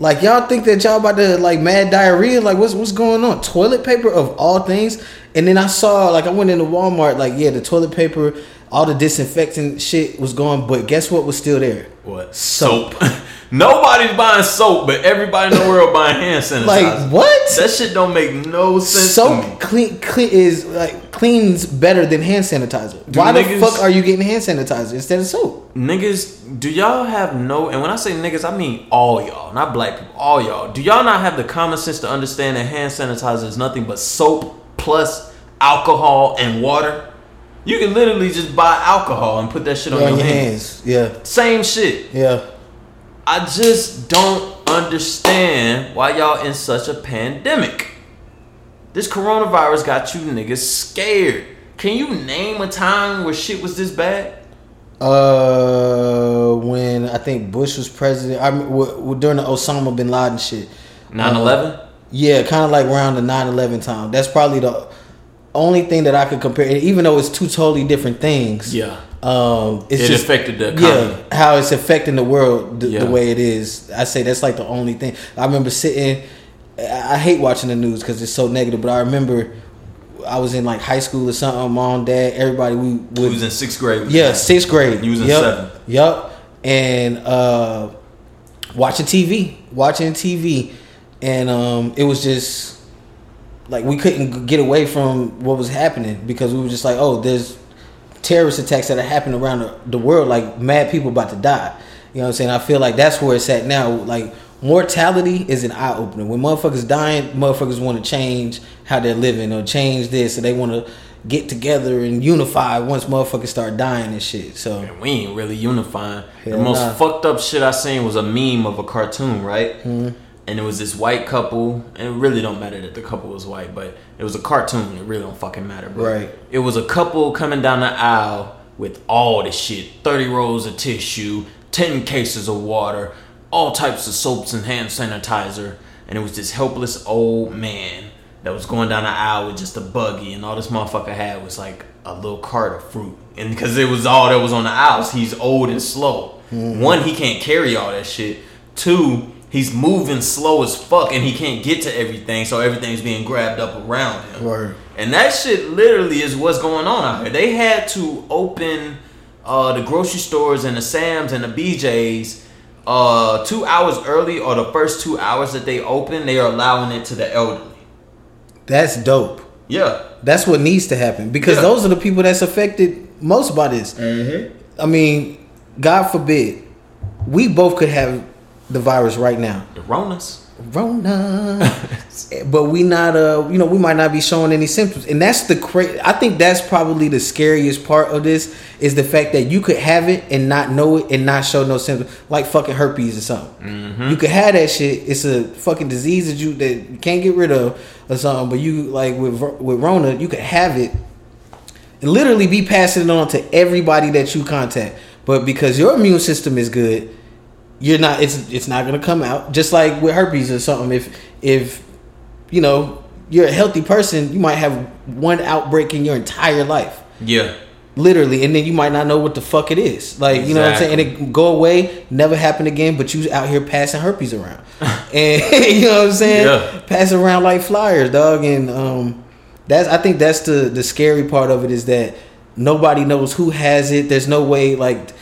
Like y'all think that y'all about to like mad diarrhea? Like what's what's going on? Toilet paper of all things. And then I saw like I went into Walmart. Like yeah, the toilet paper, all the disinfectant shit was gone. But guess what was still there? What? Soap. Nobody's buying soap, but everybody in the world buying hand sanitizer. Like what? That shit don't make no sense to me. Soap clean, clean is like cleans better than hand sanitizer. Do Why the fuck are you getting hand sanitizer instead of soap? Niggas, do y'all have no? And when I say niggas, I mean all y'all, not black people. All y'all. Do y'all not have the common sense to understand that hand sanitizer is nothing but soap plus alcohol and water? You can literally just buy alcohol and put that shit on, your, your hands. hands. Yeah, Same shit. yeah. I just don't understand why y'all in such a pandemic. This coronavirus got you niggas scared. Can you name a time where shit was this bad? Uh, when I think Bush was president, I mean, w- w- during the Osama bin Laden shit. 9 11? Yeah, kind of like around the 9-11 time. That's probably the only thing that I could compare. Even though it's two totally different things. Yeah. Um, it's It just affected the economy. yeah how it's affecting the world the, Yeah. the way it is. I say that's like the only thing. I remember sitting. I hate watching the news because it's so negative. But I remember I was in like high school or something. Mom, dad, everybody. We We would was in sixth grade. yeah, sixth grade. You was in yep. seventh. Yep. And uh, watching TV, watching TV, and um, it was just like we couldn't get away from what was happening because we were just like, oh, there's terrorist attacks that are happening around the, the world, like mad people about to die. You know what I'm saying? I feel like that's where it's at now. Like mortality is an eye opener. When motherfuckers dying, motherfuckers want to change how they're living or change this, so they want to get together and unify once motherfuckers start dying and shit. So And we ain't really unifying. Hell the most nah. fucked up shit I seen was a meme of a cartoon, right? Mm-hmm. And it was this white couple, and it really don't matter that the couple was white, but it was a cartoon. It really don't fucking matter, bro. Right. It was a couple coming down the aisle with all this shit: thirty rolls of tissue, ten cases of water, all types of soaps and hand sanitizer, and it was this helpless old man that was going down the aisle with just a buggy, and all this motherfucker had was like a little cart of fruit, and because it was all that was on the aisles, he's old and slow. Mm-hmm. One, he can't carry all that shit. Two, he's moving slow as fuck, and he can't get to everything, so everything's being grabbed up around him. Word. And that shit literally is what's going on out here. They had to open uh, the grocery stores and the Sam's and the BJ's uh, two hours early, or the first two hours that they open, they are allowing it to the elderly. that's dope. Yeah. That's what needs to happen because Yeah. those are the people that's affected most by this. I mean, God forbid, we both could have the virus right now. The Ronas. Rona. but we not uh you know we might not be showing any symptoms and that's the cra- i think that's probably the scariest part of this is the fact that you could have it and not know it and not show no symptoms like fucking herpes or something you could have that shit it's a fucking disease that you that you can't get rid of or something but you like with with rona you could have it and literally be passing it on to everybody that you contact but because your immune system is good you're not it's it's not gonna come out. Just like with herpes or something if if you know you're a healthy person you might have one outbreak in your entire life. Yeah. literally and then you might not know what the fuck it is. Like you know what i'm saying? And it go away never happen again but you out here passing herpes around. And you know what i'm saying? Yeah. passing around like flyers dog and um that's i think that's the the scary part of it is that nobody knows who has it. There's no way like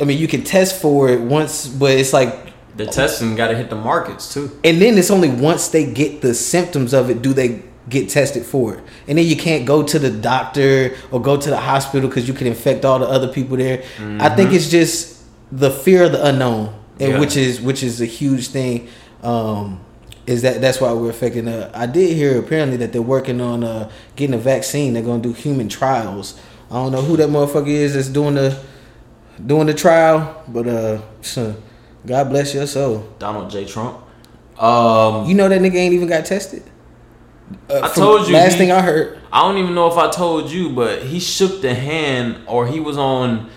i mean you can test for it once but it's like The testing got to hit the markets too. and then it's only once they get the symptoms of it do they get tested for it. And then you can't go to the doctor or go to the hospital because you can infect all the other people there. I think it's just the fear of the unknown and Yeah. which is which is a huge thing um is that that's why we're affecting uh, i did hear apparently that they're working on uh getting a vaccine. They're gonna do human trials. I don't know who that motherfucker is that's doing the doing the trial but uh god bless your soul Donald J. Trump. Um, you know that nigga ain't even got tested. Uh, I told you Last he- thing I heard, I don't even know if I told you, but he shook the hand or he was on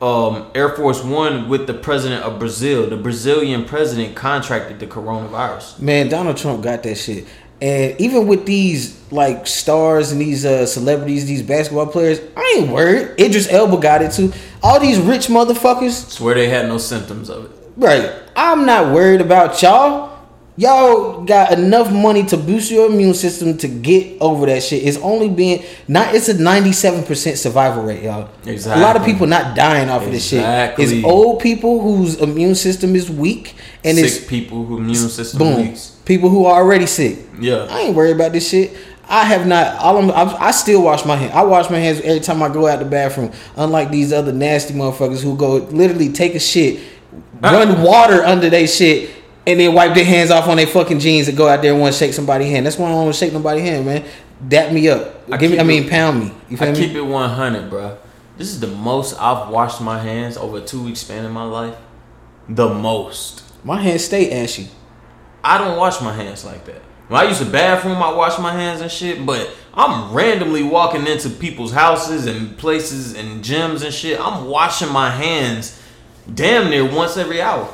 um, Air Force One with the president of Brazil. The Brazilian president contracted the coronavirus. man, Donald Trump got that shit. And even with these like stars and these uh, celebrities, these basketball players, I ain't worried. Idris Elba got it too. All these rich motherfuckers, Swear they had no symptoms of it. right? I'm not worried about y'all. Y'all got enough money to boost your immune system to get over that shit. It's only being not. It's a ninety-seven percent survival rate, y'all. Exactly. A lot of people not dying off of this shit. Exactly. It's old people whose immune system is weak, and Sick it's people who immune system boom weak. people who are already sick. Yeah. I ain't worried about this shit. I have not. All I'm, I, I still wash my hands. I wash my hands every time I go out the bathroom. Unlike these other nasty motherfuckers who go literally take a shit, uh-uh. run water under their shit, and then wipe their hands off on their fucking jeans and go out there and want to shake somebody's hand. That's why I don't want to shake nobody's hand, man. Dap me up. I Give me. I mean, it- pound me. You feel I me? keep it 100, bro. This is the most I've washed my hands over a two week span in my life. The most. my hands stay ashy. I don't wash my hands like that. When I use the bathroom, I wash my hands and shit, but I'm randomly walking into people's houses and places and gyms and shit. I'm washing my hands damn near once every hour.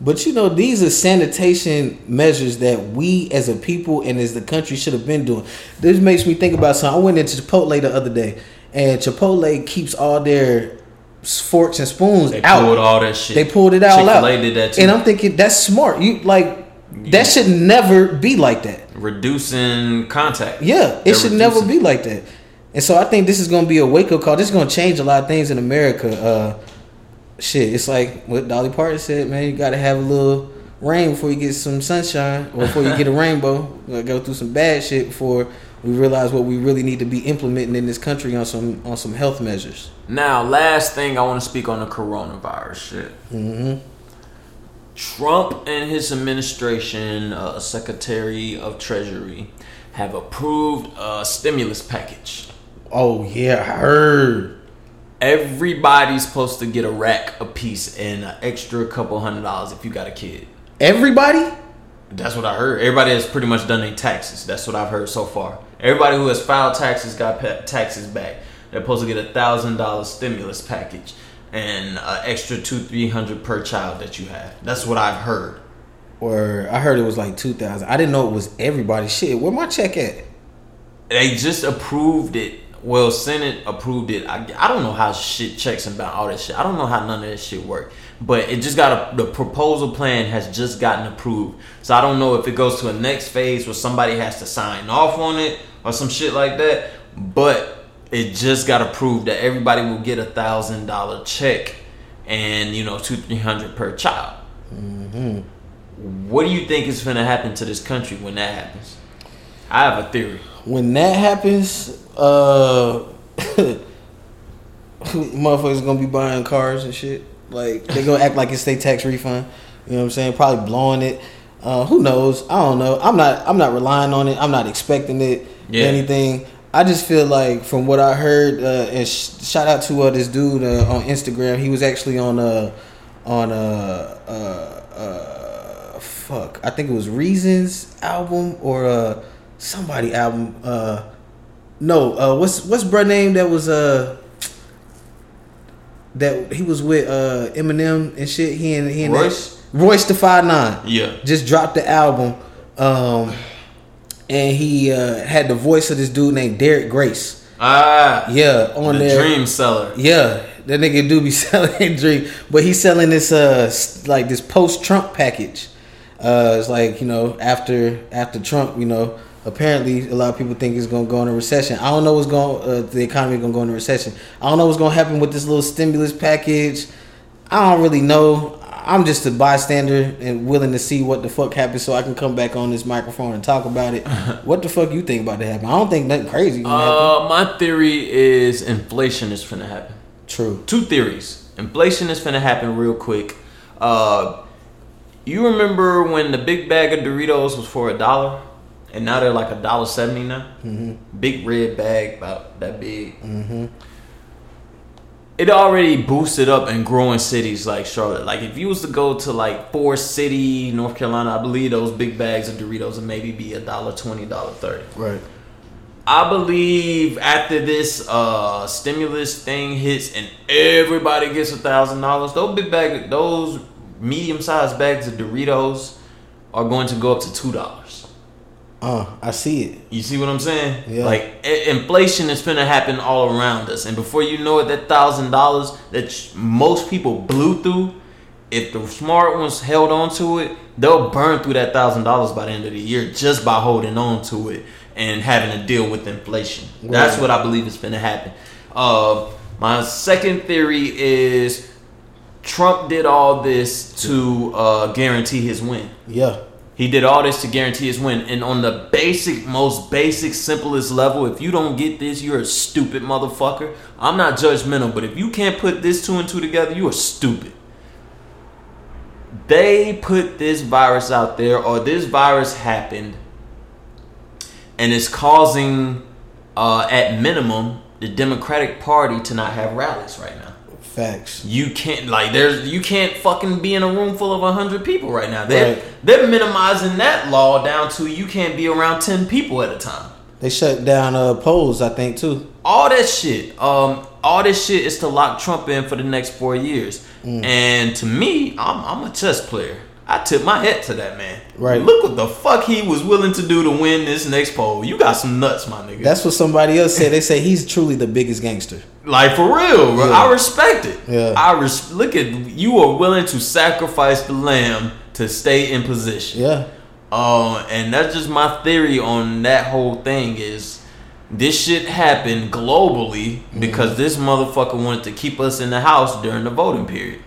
But you know, these are sanitation measures that we as a people and as the country should have been doing. This makes me think about something. I went into Chipotle the other day, and Chipotle keeps all their forks and spoons They out. pulled all that shit. They pulled it all out. Chick-fil-A did that too. And I'm thinking that's smart. You like Yeah. that should never be like that. Reducing contact. Yeah, it They're should never be like that. And so I think this is going to be a wake up call. This is going to change a lot of things in America. Uh, shit, it's like what Dolly Parton said, man. You got to have a little rain before you get some sunshine, or before you get a rainbow. You gotta go through some bad shit before we realize what we really need to be implementing in this country on some on some health measures. Now, last thing I want to speak on the coronavirus shit. Mm-hmm. Trump and his administration, uh, Secretary of Treasury, have approved a stimulus package. Oh yeah, I heard. Everybody's supposed to get a rack a piece and an extra couple hundred dollars if you got a kid. Everybody. That's what I heard. Everybody has pretty much done their taxes. That's what I've heard so far. Everybody who has filed taxes got taxes back. They're supposed to get a thousand dollar stimulus package and an extra two three hundred per child that you have. That's what I've heard. Or I heard it was like two thousand. I didn't know it was everybody. Shit, where my check at? They just approved it. Well, Senate approved it. I, I don't know how shit checks and about all that shit. I don't know how none of that shit work. But it just got a the proposal plan has just gotten approved. So I don't know if it goes to a next phase where somebody has to sign off on it or some shit like that. But it just got approved that everybody will get a thousand dollar check and you know two three hundred per child. Mm-hmm. What do you think is gonna happen to this country when that happens? I have a theory. When that happens, uh, motherfuckers gonna be buying cars and shit. Like they gonna act like it's their tax refund. You know what I'm saying? Probably blowing it. Uh, who knows? I don't know. I'm not. I'm not relying on it. I'm not expecting it. Yeah. Anything. I just feel like from what I heard, uh, and sh- shout out to uh, this dude uh, on Instagram. He was actually on uh on uh uh uh fuck. I think it was Reasons album or uh somebody album. Uh no, uh what's what's bruh name that was uh that he was with uh Eminem and shit. He and he and that- Royce? Royce da 5'9" Yeah. just dropped the album, um, and he uh, had the voice of this dude named Derek Grace. Ah, Yeah, on the there. dream seller. Yeah, that nigga do be selling dream, but he's selling this uh like this post Trump package. Uh, it's like you know after after Trump, you know. Apparently, a lot of people think it's gonna go in a recession. I don't know what's going. Uh, the economy gonna go in a recession. I don't know what's gonna happen with this little stimulus package. I don't really know. I'm just a bystander and willing to see what the fuck happens, so I can come back on this microphone and talk about it. what the fuck you think about to happen? I don't think nothing crazy. Uh, my theory is inflation is finna happen. True. Two theories. Inflation is finna happen real quick. Uh, you remember when the big bag of Doritos was for a dollar, and now they're like a dollar seventy now. Mm-hmm. Big red bag, about that big. Mm-hmm. It already boosted up in growing cities like Charlotte. Like if you was to go to like Forest City, North Carolina, I believe those big bags of Doritos would maybe be a dollar twenty, dollar thirty. Right. I believe after this uh stimulus thing hits and everybody gets a thousand dollars, those big bag, those medium sized bags of Doritos are going to go up to two dollars. Uh, I see it. You see what I'm saying? Yeah. Like i- inflation is gonna happen all around us, and before you know it, that thousand dollars that sh- most people blew through if the smart ones held on to it, they'll burn through that thousand dollars by the end of the year just by holding on to it and having to deal with inflation. That's what I believe is going to happen. Uh, my second theory is Trump did all this to uh, guarantee his win. Yeah. He did all this to guarantee his win. And on the basic, most basic, simplest level, if you don't get this, you're a stupid motherfucker. I'm not judgmental, but if you can't put this two and two together, you are stupid. They put this virus out there, or this virus happened, and it's causing, uh, at minimum, the Democratic Party to not have rallies right now. Facts. You can't like there's you can't fucking be in a room full of hundred people right now. They're Right. they're minimizing that law down to you can't be around ten people at a time. They shut down uh polls, I think too. All that shit, um, all this shit is to lock Trump in for the next four years. Mm. And to me, I'm I'm a chess player. I tip my hat to that man. Right. Look what the fuck he was willing to do to win this next poll. You got some nuts, my nigga. That's what somebody else said. They say he's truly the biggest gangster. Like for real, bro. Yeah. I respect it. Yeah. I res- look at you are willing to sacrifice the lamb to stay in position. Yeah. Um, and that's just my theory on that whole thing is this shit happened globally Mm-hmm. because this motherfucker wanted to keep us in the house during the voting period.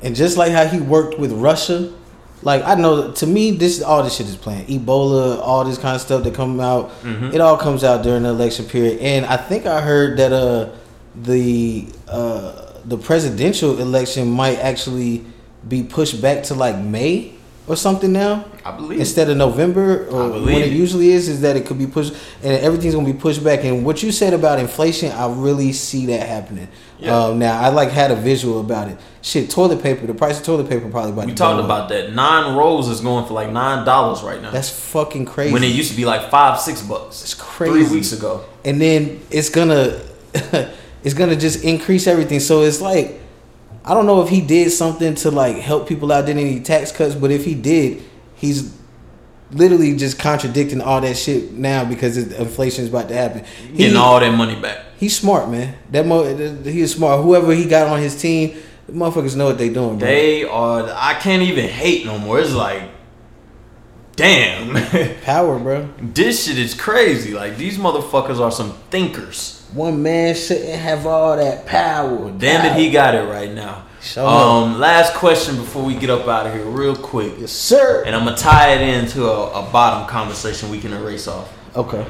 And just like how he worked with Russia, like I know to me this all this shit is playing. Ebola, all this kind of stuff that come out, Mm-hmm. it all comes out during the election period. And I think I heard that uh the uh the presidential election might actually be pushed back to like May or something now. I believe. Instead of November, or when it it. usually is, is that it could be pushed, and everything's gonna be pushed back. And what you said about inflation, I really see that happening. Yeah. Um, now, I like had a visual about it. Shit, toilet paper. The price of toilet paper probably about we talked up. about that. Nine rolls is going for like nine dollars right now. That's fucking crazy. when it used to be like five, six bucks. It's crazy. Three weeks ago. and then it's gonna, it's gonna just increase everything. So it's like, I don't know if he did something to like help people out, did any tax cuts, but if he did, he's literally just contradicting all that shit now because inflation is about to happen. He- Getting all that money back. He's smart, man. That mo- he is smart. Whoever he got on his team, the motherfuckers know what they doing, bro. They are. I can't even hate no more. It's like, damn, Power, bro. this shit is crazy. Like these motherfuckers are some thinkers. One man shouldn't have all that power. Damn it, he got it right now. Sure. Um, last question before we get up out of here, real quick, yes, sir. and I'm gonna tie it into a, a bottom conversation we can erase off. Okay,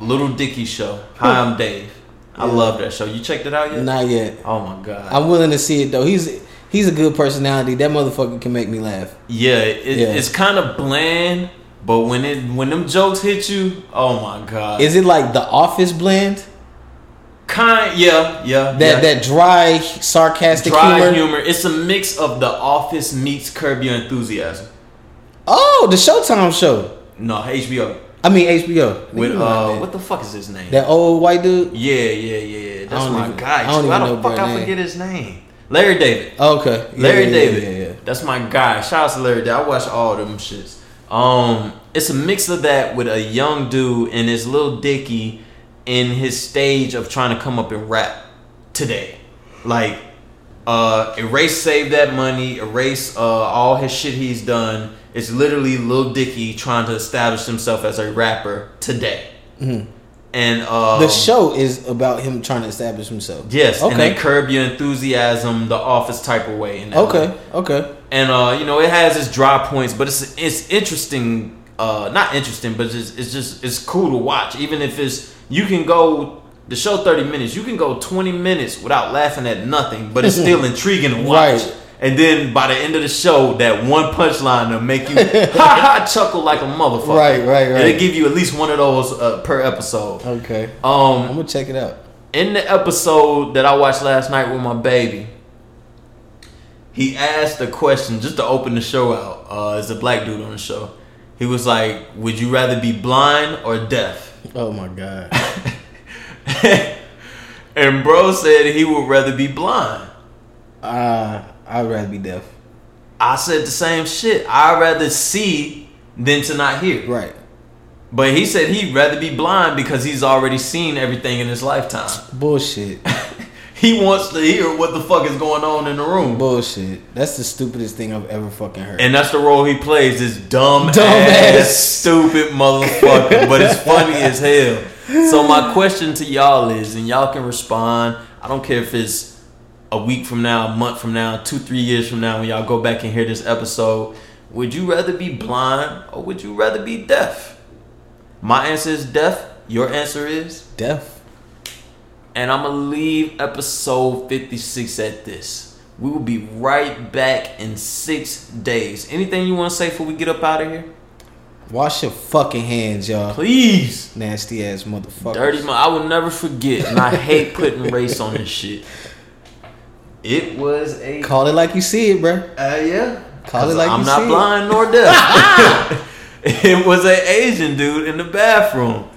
Lil Dicky show. Hi, I'm Dave. I Yeah. love that show. You checked it out yet? not yet. Oh my god. I'm willing to see it though. He's he's a good personality. That motherfucker can make me laugh. Yeah, it, Yeah. it's kind of bland, but when it when them jokes hit you, oh my god. Is it like the Office blend? Kind? Yeah, yeah. That yeah. that dry, sarcastic dry humor. humor. It's a mix of The Office meets Curb Your Enthusiasm. Oh, the Showtime show. No, HBO I mean HBO. with uh, what the fuck is his name? that old white dude. yeah, yeah, yeah. That's my even- guy. I don't Why even the fuck I name. forget his name? Larry David. Oh, okay, Yeah, Larry yeah, David. Yeah, yeah. That's my guy. Shout out to Larry David. I watch all them shits. Um, it's a mix of that with a young dude and his little Dicky in his stage of trying to come up and rap today. Like, uh, erase save that money, erase uh all his shit he's done. It's literally Lil Dicky trying to establish himself as a rapper today. And uh, Mm-hmm. The show is about him trying to establish himself. yes, and Okay. they curb your enthusiasm, the office type of way. In Okay. way Okay. and uh, you know it has its dry points, but it's it's interesting. Uh, not interesting, but it's, it's just it's cool to watch. Even if it's you can go the show thirty minutes, you can go twenty minutes without laughing at nothing, but it's still intriguing to watch. Right. And then by the end of the show, that one punchline will make you ha ha chuckle like a motherfucker. Right, right, And right. they give you at least one of those uh, per episode. Okay. Um, I'm gonna check it out. in the episode that I watched last night with my baby, he asked a question just to open the show out. Uh, as a black dude on the show, he was like, "Would you rather be blind or deaf?" Oh my god. and bro said he would rather be blind. Uh, I'd rather be deaf. I said the same shit. I'd rather see than to not hear. Right. But he said he'd rather be blind because he's already seen everything in his lifetime. Bullshit. He wants to hear what the fuck is going on in the room. Bullshit. That's the stupidest thing I've ever fucking heard. And that's the role he plays, this dumb, Dumb ass, ass. stupid motherfucker. but it's funny as hell. So my question to y'all is, and y'all can respond. I don't care if it's a week from now, a month from now, two, three years from now, when y'all go back and hear this episode. Would you rather be blind or would you rather be deaf? My answer is deaf. Your answer is Deaf. And I'm gonna leave episode 56 at this. We will be right back in six days. Anything you want to say before we get up out of here? Wash your fucking hands, y'all. Please. Nasty ass motherfucker. Dirty man, I will never forget, and I hate putting race on this shit. It was a Call it like you see it, bruh. uh, yeah. Call it like I'm you not see it. blind nor deaf. it was an Asian dude in the bathroom.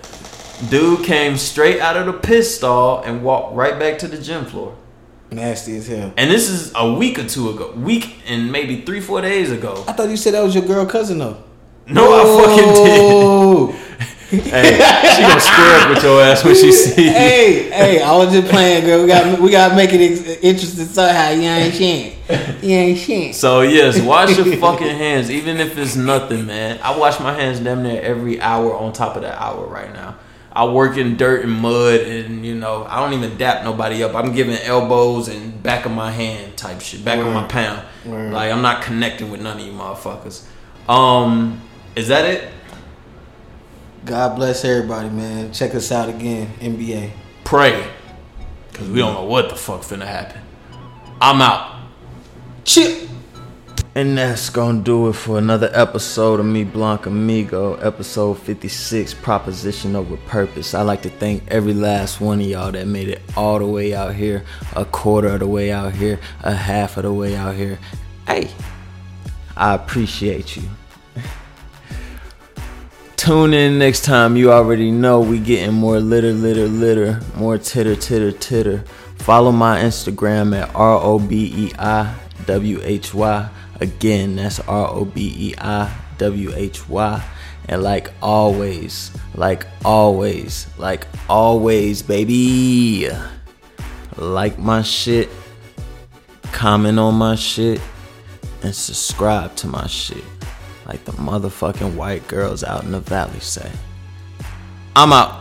Dude came straight out of the piss stall and walked right back to the gym floor. Nasty as hell. And this is a week or two ago. Week and maybe three, four days ago. I thought you said that was your girl cousin though. No, I fucking did. Hey, she gonna square up with your ass when she see you. hey, hey, I was just playing, girl. We got we got to make it ex- interesting somehow. You ain't shit. You ain't shit. So yes, wash your fucking hands, even if it's nothing, man. I wash my hands damn near every hour on top of that hour right now. I work in dirt and mud, and you know I don't even dap nobody up. I'm giving elbows and back of my hand type shit, back of my Word. pound. Word. Like I'm not connecting with none of you motherfuckers. Um, is that it? God bless everybody, man. Check us out again, NBA. Pray, cause we don't know what the fuck finna happen. I'm out. Chip. And that's gonna do it for another episode of Me Blanc Amigo, episode 56, Proposition Over Purpose. I'd like to thank every last one of y'all that made it all the way out here, a quarter of the way out here, a half of the way out here. Hey, I appreciate you. Tune in next time. You already know we getting more litter, litter, litter, more titter, titter, titter. Follow my Instagram at R O B E I W H Y. Again, that's R O B E I W H Y. And like always, like always, like always, baby. Like my shit, comment on my shit, and subscribe to my shit. Like the motherfucking white girls out in the valley say. I'm out.